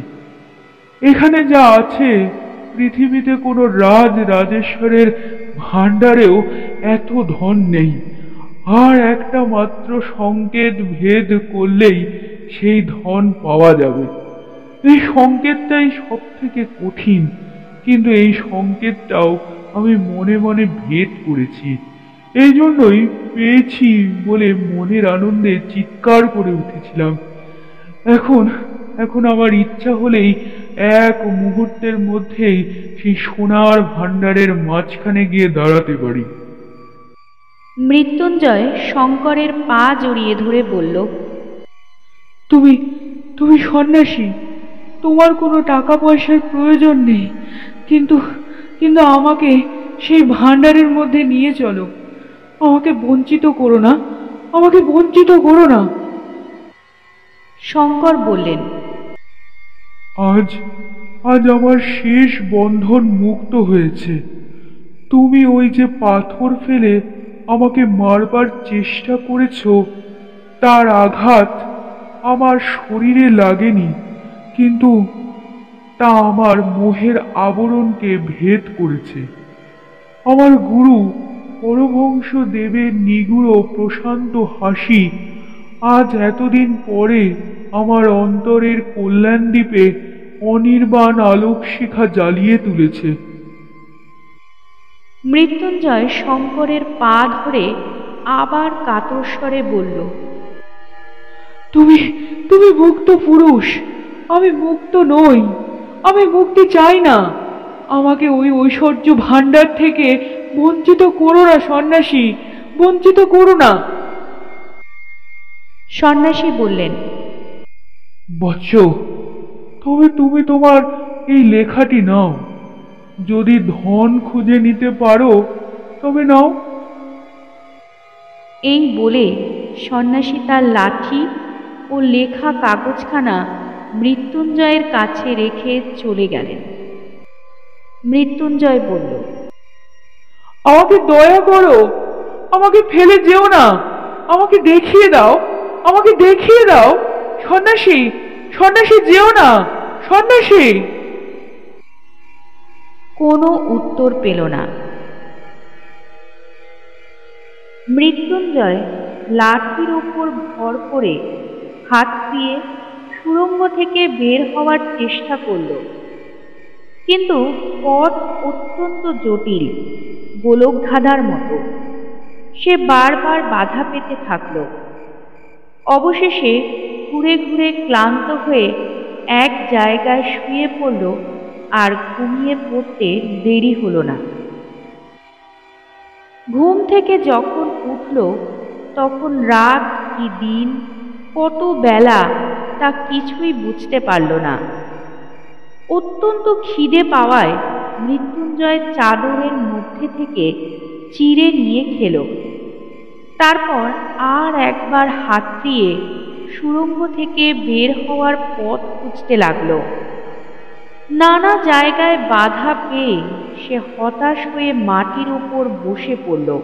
এখানে যা আছে, পৃথিবীতে কোনো রাজ রাজেশ্বরের ভাণ্ডারেও এত ধন নেই। আর একটা মাত্র সংকেত ভেদ করলেই সেই ধন পাওয়া যাবে। এই সংকেতটাই সব থেকে কঠিন, কিন্তু এই সংকেতটাও আমি মনে মনে ভেদ করেছি। এই জন্যই পেয়েছি বলে মনের আনন্দে চিৎকার করে উঠেছিলাম। এখন এখন আমার ইচ্ছা হলেই এক মুহূর্তের মধ্যেই সেই সোনার ভাণ্ডারের মাঝখানে গিয়ে দাঁড়াতে পারি। মৃত্যুঞ্জয় শঙ্করের পা জড়িয়ে ধরে বলল তুমি তুমি সন্ন্যাসী। তোমার কোনো টাকা পয়সার প্রয়োজন নেই। কিন্তু কিন্তু আমাকে সেই ভাণ্ডারের মধ্যে নিয়ে চলো। আমাকে বঞ্চিত করো না। আমাকে বঞ্চিত করো না। শঙ্কর বললেন আজ আজ আমার শেষ বন্ধন মুক্ত হয়েছে। তুমি ওই যে পাথর ফেলে আমাকে মারবার চেষ্টা করেছ তার আঘাত আমার শরীরে লাগেনি, কিন্তু তা আমার মোহের আবরণকে ভেদ করেছে। আমার গুরু পরবংশ দেবের নিগুড় প্রশান্ত হাসি আজ এতদিন পরে আমার অন্তরের কল্যাণ দ্বীপে অনির্বাণ আলোক শিখা জ্বালিয়ে তুলেছে। মৃত্যুঞ্জয় শঙ্করের পা ধরে আবার কাতর স্বরে বলল তুমি তুমি মুক্ত পুরুষ। আমি মুক্ত নই। আমি মুক্তি চাই না। আমাকে ওই ঐশ্বর্য ভাণ্ডার থেকে বঞ্চিত করো না সন্ন্যাসী। বঞ্চিত করো না। সন্ন্যাসী বললেন বৎস তবে তুমি তোমার এই লেখাটি নাও। যদি ধন খুঁজে নিতে পারো তবে নাও। এই বলে সন্ন্যাসী তার লাঠি ও লেখা কাগজখানা মৃত্যুঞ্জয়ের কাছে রেখে চলে গেলেন। মৃত্যুঞ্জয় বলল আমাকে দয়া করো আমাকে ফেলে যেও না আমাকে দেখিয়ে দাও আমাকে দেখিয়ে দাও সন্ন্যাসী সন্ন্যাসী যেও না সন্ন্যাসী। কোনো উত্তর পেল না। মৃত্যুঞ্জয় লাঠির ওপর ভর করে হাত দিয়ে সুড়ঙ্গ থেকে বের হওয়ার চেষ্টা করল। কিন্তু পথ অত্যন্ত জটিল, গোলকধাঁধার মতো। সে বারবার বাধা পেতে থাকল। অবশেষে ঘুরে ঘুরে ক্লান্ত হয়ে এক জায়গায় শুয়ে পড়ল আর ঘুমিয়ে পড়তে দেরি হলো না। ঘুম থেকে যখন উঠল, তখন রাত কি দিন কত বেলা তা কিছুই বুঝতে পারল না। অত্যন্ত খিদে পাওয়ায় মৃত্যুঞ্জয় চাদরের মধ্যে থেকে চিড়ে নিয়ে খেল। তারপর আর একবার হাতড়িয়ে সুড়ঙ্গ থেকে বের হওয়ার পথ খুঁজতে লাগল। নানা জায়গায় বাধা পেয়ে সে হতাশ হয়ে মাটির উপর বসে পড়ল।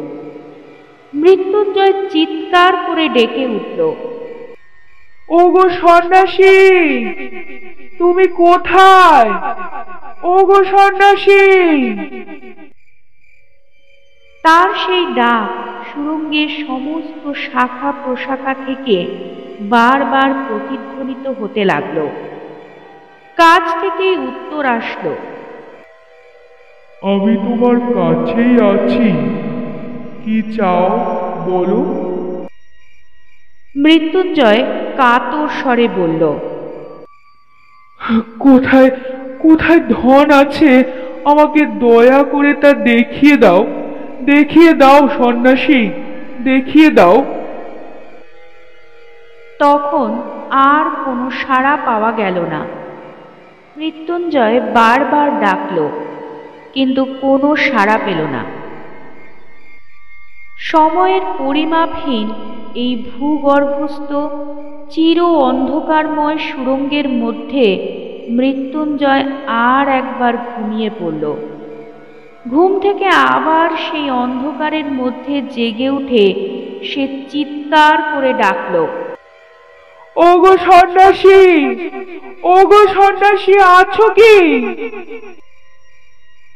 মৃত্যুঞ্জয় চিৎকার করে ডেকে উঠল। ওগো সন্ন্যাসী তুমি কোথায়? ওগো সন্ন্যাসী। তার সেই ডাক সুরঙ্গের সমস্ত শাখা প্রশাখা থেকে বারবার প্রতিধ্বনিত হতে লাগল। কাছ থেকেই উত্তর আসলো। আমি তোমার কাছেই আছি। কি চাও বলো? মৃত্যুঞ্জয় কাতর স্বরে বলল কোথায় কোথায় ধন আছে? আমাকে দয়া করে তা দেখিয়ে দাও। দেখিয়ে দাও সন্ন্যাসী দেখিয়ে দাও। তখন আর কোনো সাড়া পাওয়া গেল না। মৃত্যুঞ্জয় বারবার ডাকল কিন্তু কোনো সাড়া পেল না। সময়ের পরিমাপহীন এই ভূগর্ভস্থ চির অন্ধকারময় সুরঙ্গের মধ্যে মৃত্যুঞ্জয় আর একবার ঘুমিয়ে পড়ল। ঘুম থেকে আবার সেই অন্ধকারের মধ্যে জেগে উঠে সে চিৎকার করে ডাকল ওগো সন্ন্যাসী ওগো সন্ন্যাসী আছো কি?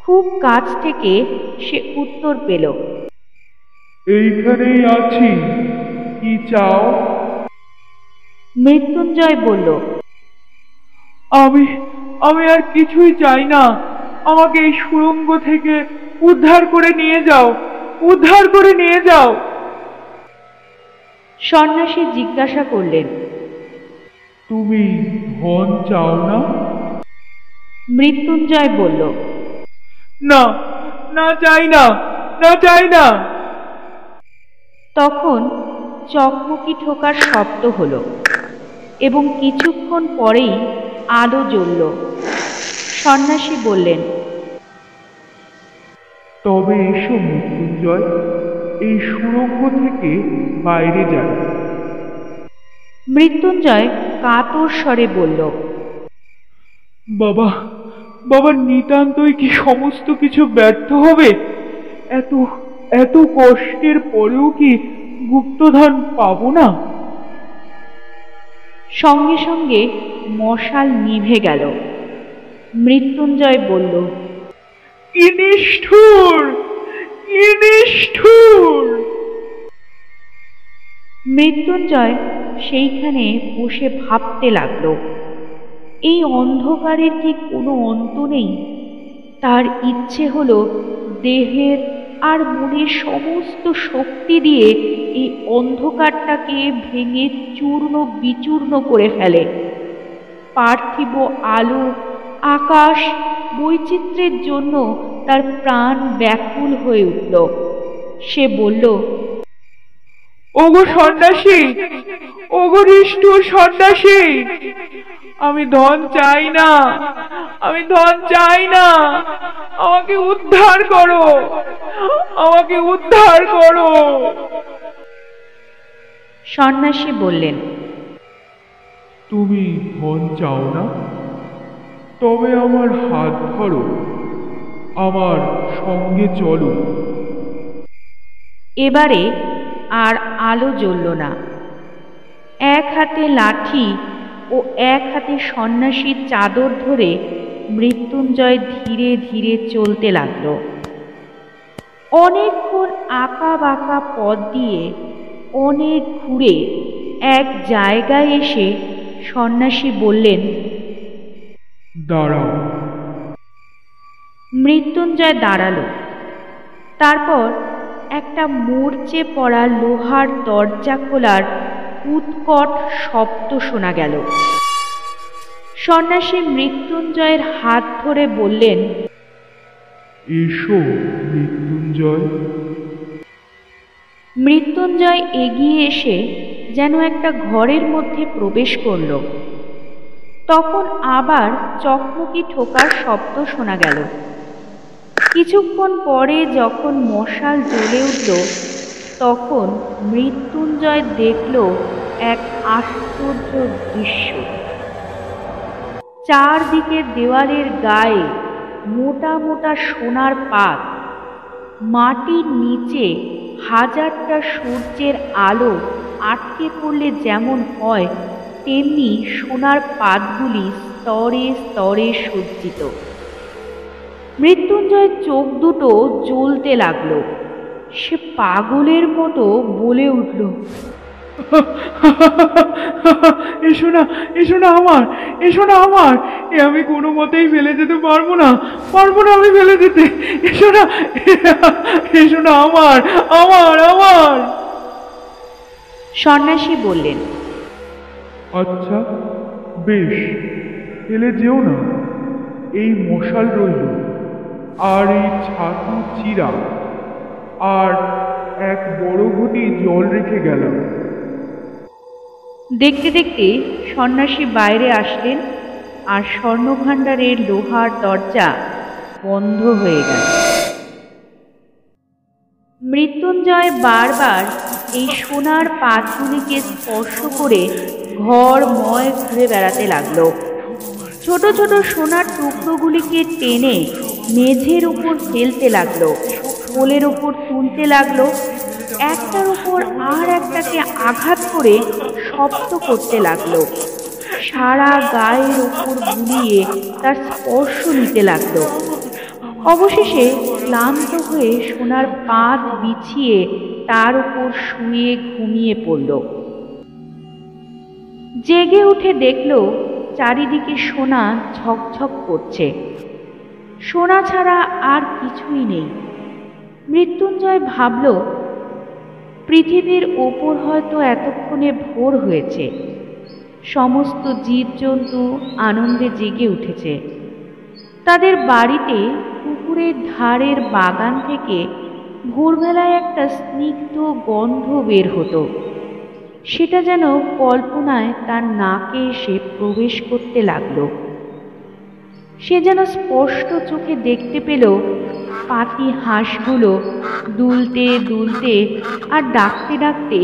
খুব কাছ থেকে সে উত্তর পেল এইখানেই আছি। কি চাও? মৃত্যুঞ্জয় বলল আমি আমি আর কিছুই চাই না। আমাকে এই সুড়ঙ্গ থেকে উদ্ধার করে নিয়ে যাও। উদ্ধার করে নিয়ে যাও। সন্ন্যাসী জিজ্ঞাসা করলেন তুমি ধন চাও না? মৃত্যুঞ্জয় বলল না না চাই না না চাই না। তখন চকমকি ঠোকার শব্দ হলো এবং কিছুক্ষণ পরেই আলো জ্বলল। সন্ন্যাসী বললেন তবে এসো মৃত্যুঞ্জয় এই সুরঙ্গ থেকে বাইরে যাই। মৃত্যুঞ্জয় কাতর স্বরে বলল বাবা বাবা নিতান্তই কি সমস্ত কিছু ব্যর্থ হবে? এত এত কষ্টের পরেও কি গুপ্তধন পাবো না? সঙ্গে সঙ্গে মশাল নিভে গেল। মৃত্যুঞ্জয় বলল কি নিষ্ঠুর! কি নিষ্ঠুর! মৃত্যুঞ্জয় সেইখানে বসে ভাবতে লাগল এই অন্ধকারের কি কোনো অন্ত নেই? তার ইচ্ছে হলো দেহের আর মনের সমস্ত শক্তি দিয়ে এই অন্ধকারটাকে ভেঙে চূর্ণ বিচূর্ণ করে ফেলে। পার্থিব আলো, আকাশ বৈচিত্র্যের জন্য তার প্রাণ ব্যাকুল হয়ে উঠল। সে বলল, ওগো সন্ন্যাসী, ওগো নিষ্ঠুর সন্ন্যাসী আমি ধন চাই না। আমি ধন চাই না। আমাকে উদ্ধার করো। আমাকে উদ্ধার করো। সন্ন্যাসী বললেন তুমি ধন চাও না? তবে আমার হাত ধরো। আমার সঙ্গে চলো। এবারে আর আলো জ্বলল না। এক হাতে লাঠি ও এক হাতে সন্ন্যাসীর চাদর ধরে মৃত্যুঞ্জয় ধীরে ধীরে চলতে লাগল। অনেকক্ষণ আঁকা বাঁকা পথ দিয়ে অনেক ঘুরে এক জায়গায় এসে সন্ন্যাসী বললেন দাঁড়াও। মৃত্যুঞ্জয় দাঁড়াল। তারপর একটা মরচে পড়া লোহার দরজা খোলার উৎকট শব্দ শোনা গেল। সন্ন্যাসী মৃত্যুঞ্জয়ের হাত ধরে বললেন এসো মৃত্যুঞ্জয়। মৃত্যুঞ্জয় এগিয়ে এসে যেন একটা ঘরের মধ্যে প্রবেশ করল। তখন আবার চকমকি ঠোকার শব্দ শোনা গেল। কিছুক্ষণ পরে যখন মশাল জ্বলে উঠল তখন মৃত্যুঞ্জয় দেখল এক আশ্চর্য দৃশ্য। চারদিকে দেওয়ালের গায়ে মোটা মোটা সোনার পাত। মাটির নিচে হাজারটা সূর্যের আলো আটকে পড়লে যেমন হয়, তেমনি সোনার পাতগুলি স্তরে স্তরে সজ্জিত। মৃত্যুঞ্জয় চোখ দুটো জ্বলতে লাগল। সে পাগলের মতো বলে উঠল। এসো না এসো না আমার এসো না আমার। এ আমি কোনো মতেই ফেলে যেতে পারব না পারব না আমি ফেলে যেতে এসো না এসো না আমার আমার আমার। সন্ন্যাসী বললেন আচ্ছা বেশ ফেলে যেও না। এই মশাল রইল আর এই ছাতু চিরা। আর এক বড় ঘটি জল রেখে গেলাম। দেখতে দেখতে সন্ন্যাসী বাইরে আসলেন আর স্বর্ণভাণ্ডারের লোহার দরজা বন্ধ হয়ে গেল। মৃত্যুঞ্জয় বারবার এই সোনার পাতগুলিকে স্পর্শ করে ঘর ময় ঘুরে বেড়াতে লাগল। ছোট ছোট সোনার টুকরোগুলিকে টেনে মেঝের উপর ফেলতে লাগল। কোলের উপর তুলতে লাগল, একটার উপর আর একটাকে আঘাত করে শব্দ করতে লাগল। সারা গায়ের উপর বুলিয়ে তার স্পর্শ নিতে লাগল। অবশেষে ক্লান্ত হয়ে সোনার পাত বিছিয়ে তার উপর শুয়ে ঘুমিয়ে পড়ল। জেগে উঠে দেখল চারিদিকে সোনা ঝকঝক করছে। সোনা ছাড়া আর কিছুই নেই। মৃত্যুঞ্জয় ভাবল, পৃথিবীর ওপর হয়তো এতক্ষণে ভোর হয়েছে। সমস্ত জীবজন্তু আনন্দে জেগে উঠেছে। তাদের বাড়িতে পুকুরের ধারের বাগান থেকে ভোরবেলায় একটা স্নিগ্ধ গন্ধ বের হতো। সেটা যেন কল্পনায় তার নাকে এসে প্রবেশ করতে লাগল। সে যেন স্পষ্ট চোখে দেখতে পেল পাতি হাঁসগুলো দুলতে দুলতে আর ডাকতে ডাকতে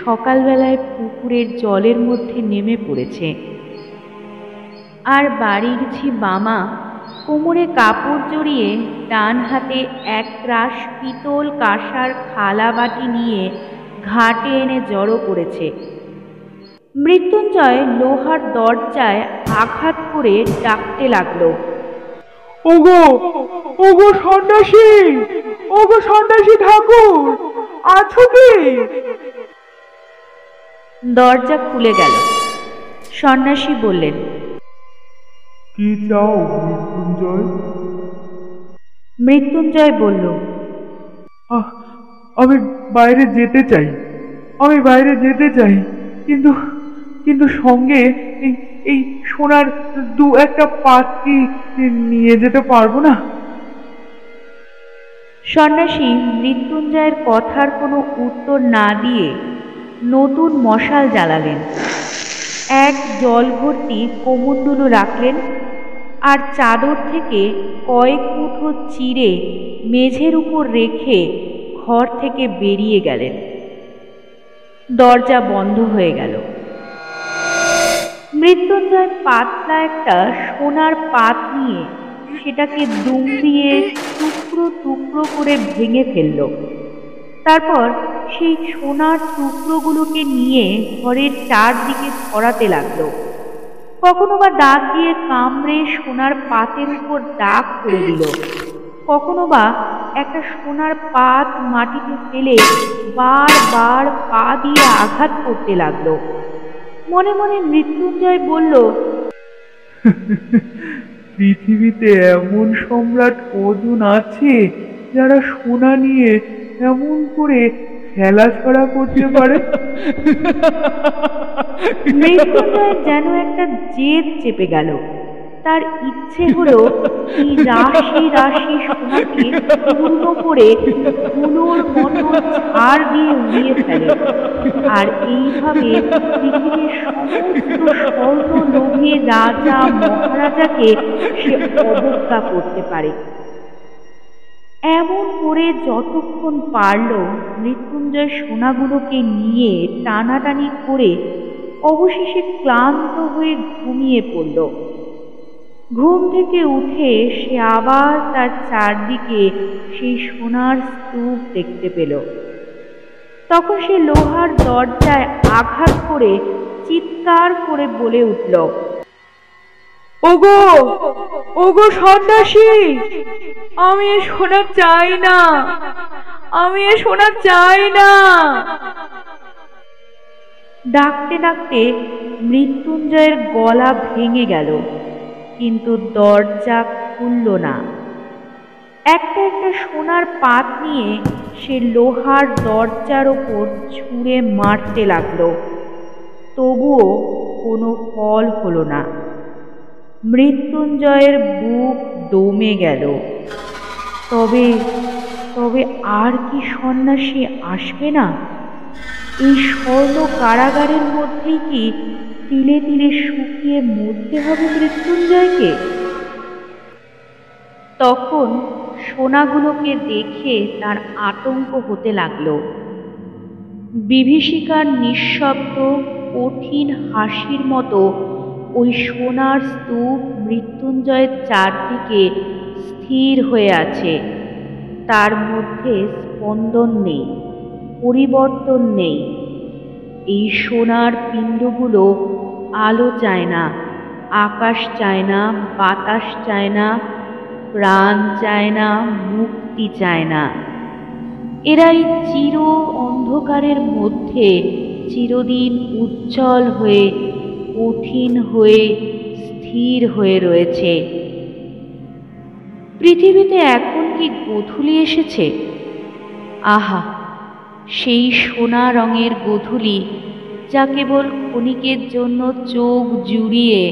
সকালবেলায় পুকুরের জলের মধ্যে নেমে পড়েছে। আর বাড়ির ঝি বামা কোমরে কাপড় জড়িয়ে ডান হাতে এক রাস পিতল কাঁসার খালা বাটি নিয়ে ঘাটে এনে জড়ো করেছে। মৃত্যুঞ্জয় লোহার দরজায় আঘাত করে ডাকতে লাগল। ওগো ওগো সন্ন্যাসী ওগো সন্ন্যাসী ঠাকুর আছো কি? দরজা খুলে গেল। সন্ন্যাসী বললেন কি চাও মৃত্যুঞ্জয়? মৃত্যুঞ্জয় বলল আহ, আমি বাইরে যেতে চাই। আমি বাইরে যেতে চাই কিন্তু কিন্তু সঙ্গে এই এই সোনার দু একটা পাত্রি নিয়ে যেতে পারব না? সন্ন্যাসী, মৃত্যুঞ্জয়ের কথার কোনো উত্তর না দিয়ে নতুন মশাল জ্বালালেন। এক জল ভর্তি কোমণ্ডুলো রাখলেন আর চাদর থেকে কয়েক মুঠো চিড়ে মেঝের উপর রেখে ঘর থেকে বেরিয়ে গেলেন। দরজা বন্ধ হয়ে গেল। মৃত্যুঞ্জয় পাতলা একটা সোনার পাত নিয়ে সেটাকে দুম দিয়ে টুকরো টুকরো করে ভেঙে ফেলল। তারপর সেই সোনার টুকরোগুলোকে নিয়ে ঘরের চারদিকে ছড়াতে লাগল। কখনো বা দাঁত দিয়ে কামড়ে সোনার পাতের উপর দাগ করে দিল। কখনো বা একটা সোনার পাত মাটিতে ফেলে বারবার পা দিয়ে আঘাত করতে লাগল। মনে মনে মৃত্যুঞ্জয় বলল পৃথিবীতে এমন সম্রাট কজন আছে যারা সোনা নিয়ে এমন করে খেলা ছড়া করতে পারে? মৃত্যুঞ্জয়ের যেন একটা জেদ চেপে গেল। তার ইচ্ছে হলো এই রাশি রাশি সোনাকে পূর্ণ করে ধুলোর মতো ছাড় দিয়ে উড়িয়ে ফেলে। আর এইভাবে পৃথিবীর লোভে রাজা মহারাজাকে সে অবজ্ঞা করতে পারে। এমন করে যতক্ষণ পারল মৃত্যুঞ্জয় সোনাগুলোকে নিয়ে টানাটানি করে অবশেষে ক্লান্ত হয়ে ঘুমিয়ে পড়ল। ঘুম থেকে উঠে সে আবার তার চারদিকে সেই সোনার স্তূপ দেখতে পেল। তখন সে লোহার দরজায় আঘাত করে চিৎকার করে বলে উঠল ওগো ওগো সন্ন্যাসী, আমি এ সোনা চাই না, আমি এ সোনা চাই না। ডাকতে ডাকতে মৃত্যুঞ্জয়ের গলা ভেঙে গেল, কিন্তু দরজা খুলল না। একটা একটা সোনার পাত নিয়ে সে লোহার দরজার ওপর ছুঁড়ে মারতে লাগল, তবুও কোনো ফল হলো না। মৃত্যুঞ্জয়ের বুক দমে গেল। তবে তবে আর কি সন্ন্যাসী আসবে না? এই স্বর্ণ কারাগারের মধ্যেই কি তিলে তিলে শুকিয়ে মরতে হবে মৃত্যুঞ্জয়কে? তখন সোনাগুলোকে দেখে তার আতঙ্ক হতে লাগল। বিভীষিকার নিঃশব্দ, কঠিন হাসির মতো ওই সোনার স্তূপ মৃত্যুঞ্জয়ের চারদিকে স্থির হয়ে আছে। তার মধ্যে স্পন্দন নেই, পরিবর্তন নেই। এই সোনার পিণ্ডগুলো আলো চায় না, আকাশ চায় না, বাতাস চায় না, প্রাণ চায় না, মুক্তি চায় না। এরাই চির অন্ধকারের মধ্যে চিরদিন উজ্জ্বল হয়ে কঠিন হয়ে, স্থির হয়ে রয়েছে। পৃথিবীতে এখন কি গোধূলি এসেছে? আহা, সেই সোনা রঙের গোধূলি যা কেবল ক্ষণিকের জন্য চোখ জুড়িয়ে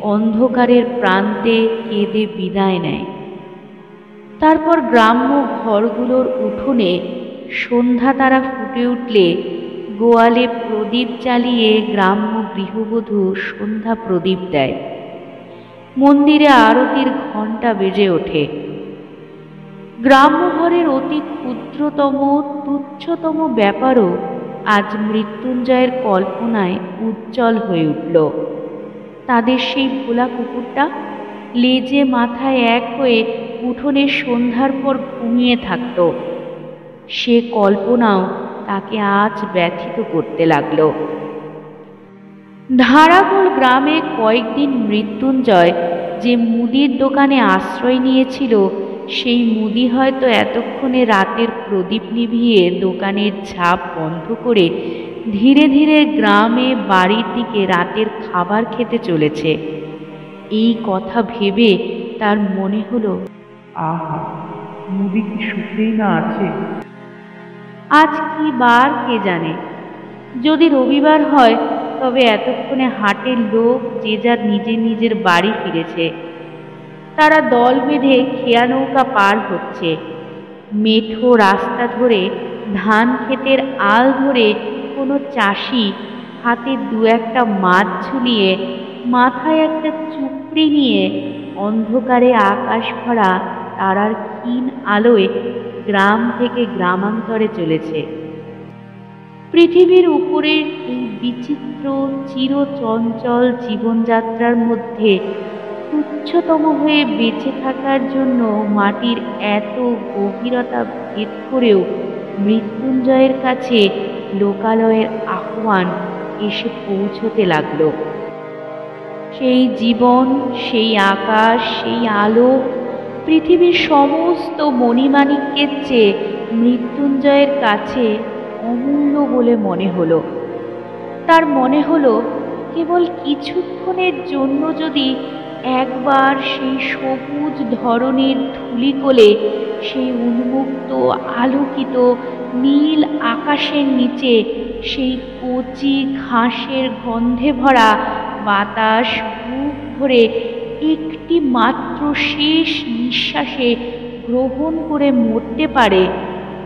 অন্ধকারের প্রান্তে কেঁদে বিদায় নেয়। তারপর গ্রাম্য ঘরগুলোর উঠোনে সন্ধ্যা তারা ফুটে উঠলে গোয়ালে প্রদীপ জ্বালিয়ে গ্রাম্য গৃহবধূ সন্ধ্যা প্রদীপ দেয়। মন্দিরে আরতির ঘণ্টা বেজে ওঠে। গ্রাম্য ঘরের অতি ক্ষুদ্রতম, তুচ্ছতম ব্যাপারও আজ মৃত্যুঞ্জয়ের কল্পনায় উজ্জ্বল হয়ে উঠল। তাদের সেই ভোলা কুকুরটা লেজে মাথায় এক হয়ে উঠোনে সন্ধ্যার পর ঘুমিয়ে থাকত। সে কল্পনাও তাকে আজ ব্যথিত করতে লাগল। ধারাপুর গ্রামে কয়েকদিন মৃত্যুঞ্জয় যে মুদির দোকানে আশ্রয় নিয়েছিল, সেই মুদি হয়তো এতক্ষণে রাতের প্রদীপ নিভিয়ে দোকানের ঝাঁপ বন্ধ করে ধীরে ধীরে গ্রামে বাড়ির দিকে রাতের খাবার খেতে চলেছে। এই কথা ভেবে তার মনে হলো, আহা, মুদি কি সুখেই না আছে। আজ কি বার কে জানে? যদি রবিবার হয়, তবে এতক্ষণে হাটের লোক যে যার নিজের নিজের বাড়ি ফিরেছে। তারা দল বেঁধে খেয়া নৌকা পার হচ্ছে। মেঠো রাস্তা ধরে ধান ক্ষেতের আল ধরে কোনো চাষি হাতে দু একটা মাছ ঝুলিয়ে, মাথায় একটা চুপড়ি নিয়ে অন্ধকারে আকাশ ভরা তারার ক্ষীণ আলোয় গ্রাম থেকে গ্রামান্তরে চলেছে। পৃথিবীর উপরের এই বিচিত্র, চিরচঞ্চল জীবনযাত্রার মধ্যে তুচ্ছতম হয়ে বেঁচে থাকার জন্য মাটির এত গভীরতা ভেদ করেও মৃত্যুঞ্জয়ের কাছে লোকালয়ের আহ্বান এসে পৌঁছতে লাগল। সেই জীবন, সেই আকাশ, সেই আলো পৃথিবীর সমস্ত মণিমাণিক্যের চেয়ে মৃত্যুঞ্জয়ের কাছে অমূল্য বলে মনে হলো। তার মনে হলো, কেবল কিছুক্ষণের জন্য যদি একবার সেই সবুজ ধরনের ধুলিকোলে সেই উন্মুক্ত, আলোকিত, নীল আকাশের নিচে সেই কচি ঘাসের গন্ধে ভরা বাতাস বুক ভরে একটি মাত্র শেষ নিঃশ্বাসে গ্রহণ করে মরতে পারে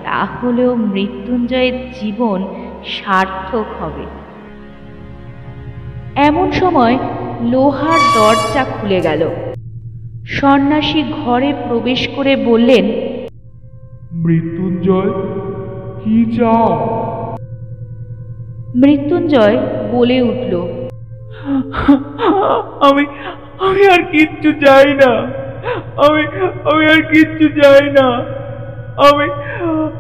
তাহলেও মৃত্যুঞ্জয়ের জীবন সার্থক হবে। এমন সময় লোহার দরজা খুলে গেল। সন্ন্যাসী ঘরে প্রবেশ করে বললেন মৃত্যুঞ্জয় কি চাও? মৃত্যুঞ্জয় বলে উঠল আমি আমি আর কিচ্ছু চাই না। আমি আমি আর কিচ্ছু চাই না। আমি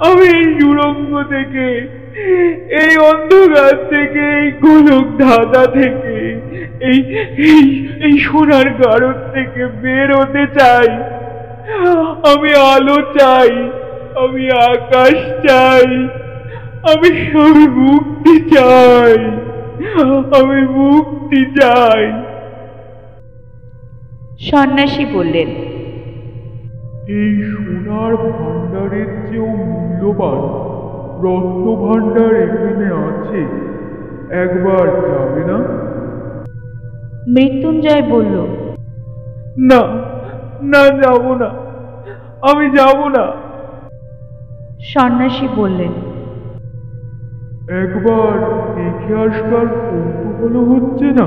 আমি এই সুরঙ্গ থেকে, এই অন্ধকার থেকে, এই গোলক ধাঁধা থেকে, এই এই এই সোনার গাড়র থেকে বের হতে চাই। আমি আলো চাই, আমি আকাশ চাই, আমি আমি মুক্তি চাই, আমি মুক্তি চাই। সন্ন্যাসী বললেন এই সোনার ভাণ্ডারের চেয়েও মূল্যবান রত্ন ভাণ্ডার এখানে আছে একবার যাবে না? মৃত্যুঞ্জয় বলল না না যাব না আমি যাব না। সন্ন্যাসী বললেন একবার দেখে আসবার কৌতূহল হচ্ছে না?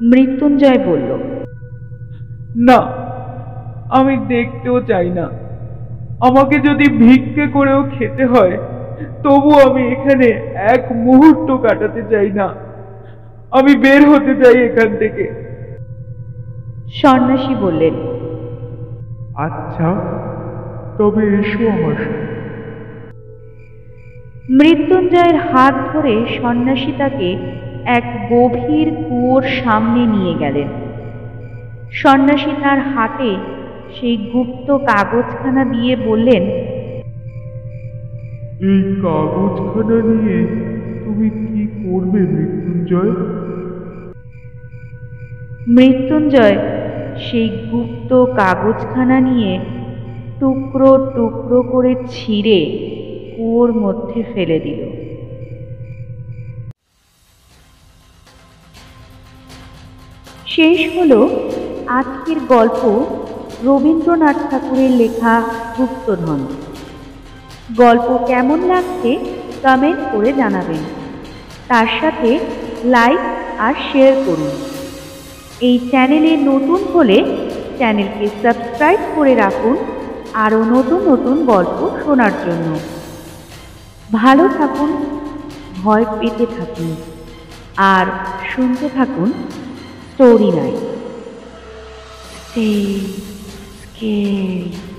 মৃত্যুঞ্জয় বলল না আমি দেখতেও চাই না। আমাকে যদি ভিক্ষে করেও খেতে হয় তবু আমি এখানে এক মুহূর্ত কাটাতে চাই না। আমি বের হতে চাই এখান থেকে। সন্ন্যাসী বললেন আচ্ছা তবে এসো আমার মৃত্যুঞ্জয়ের হাত ধরে সন্ন্যাসী তাকে এক গভীর কুয়োর সামনে নিয়ে গেলেন। সন্ন্যাসী তার হাতে সেই গুপ্ত কাগজখানা দিয়ে বললেন এই কাগজখানা নিয়ে তুমি কি করবে মৃত্যুঞ্জয়? মৃত্যুঞ্জয় সেই গুপ্ত কাগজখানা নিয়ে টুকরো টুকরো করে ছিঁড়ে কুয়োর মধ্যে ফেলে দিল। শেষ হল আজকের গল্প রবীন্দ্রনাথ ঠাকুরের লেখা গুপ্তধন। গল্প কেমন লাগছে কমেন্ট করে জানাবেন। তার সাথে লাইক আর শেয়ার করুন। এই চ্যানেলে নতুন হলে চ্যানেলকে সাবস্ক্রাইব করে রাখুন আরও নতুন নতুন গল্প শোনার জন্য। ভালো থাকুন, ভয় পেতে থাকুন, আর শুনতে থাকুন স্টোরি নাইট স্টে স্কেরি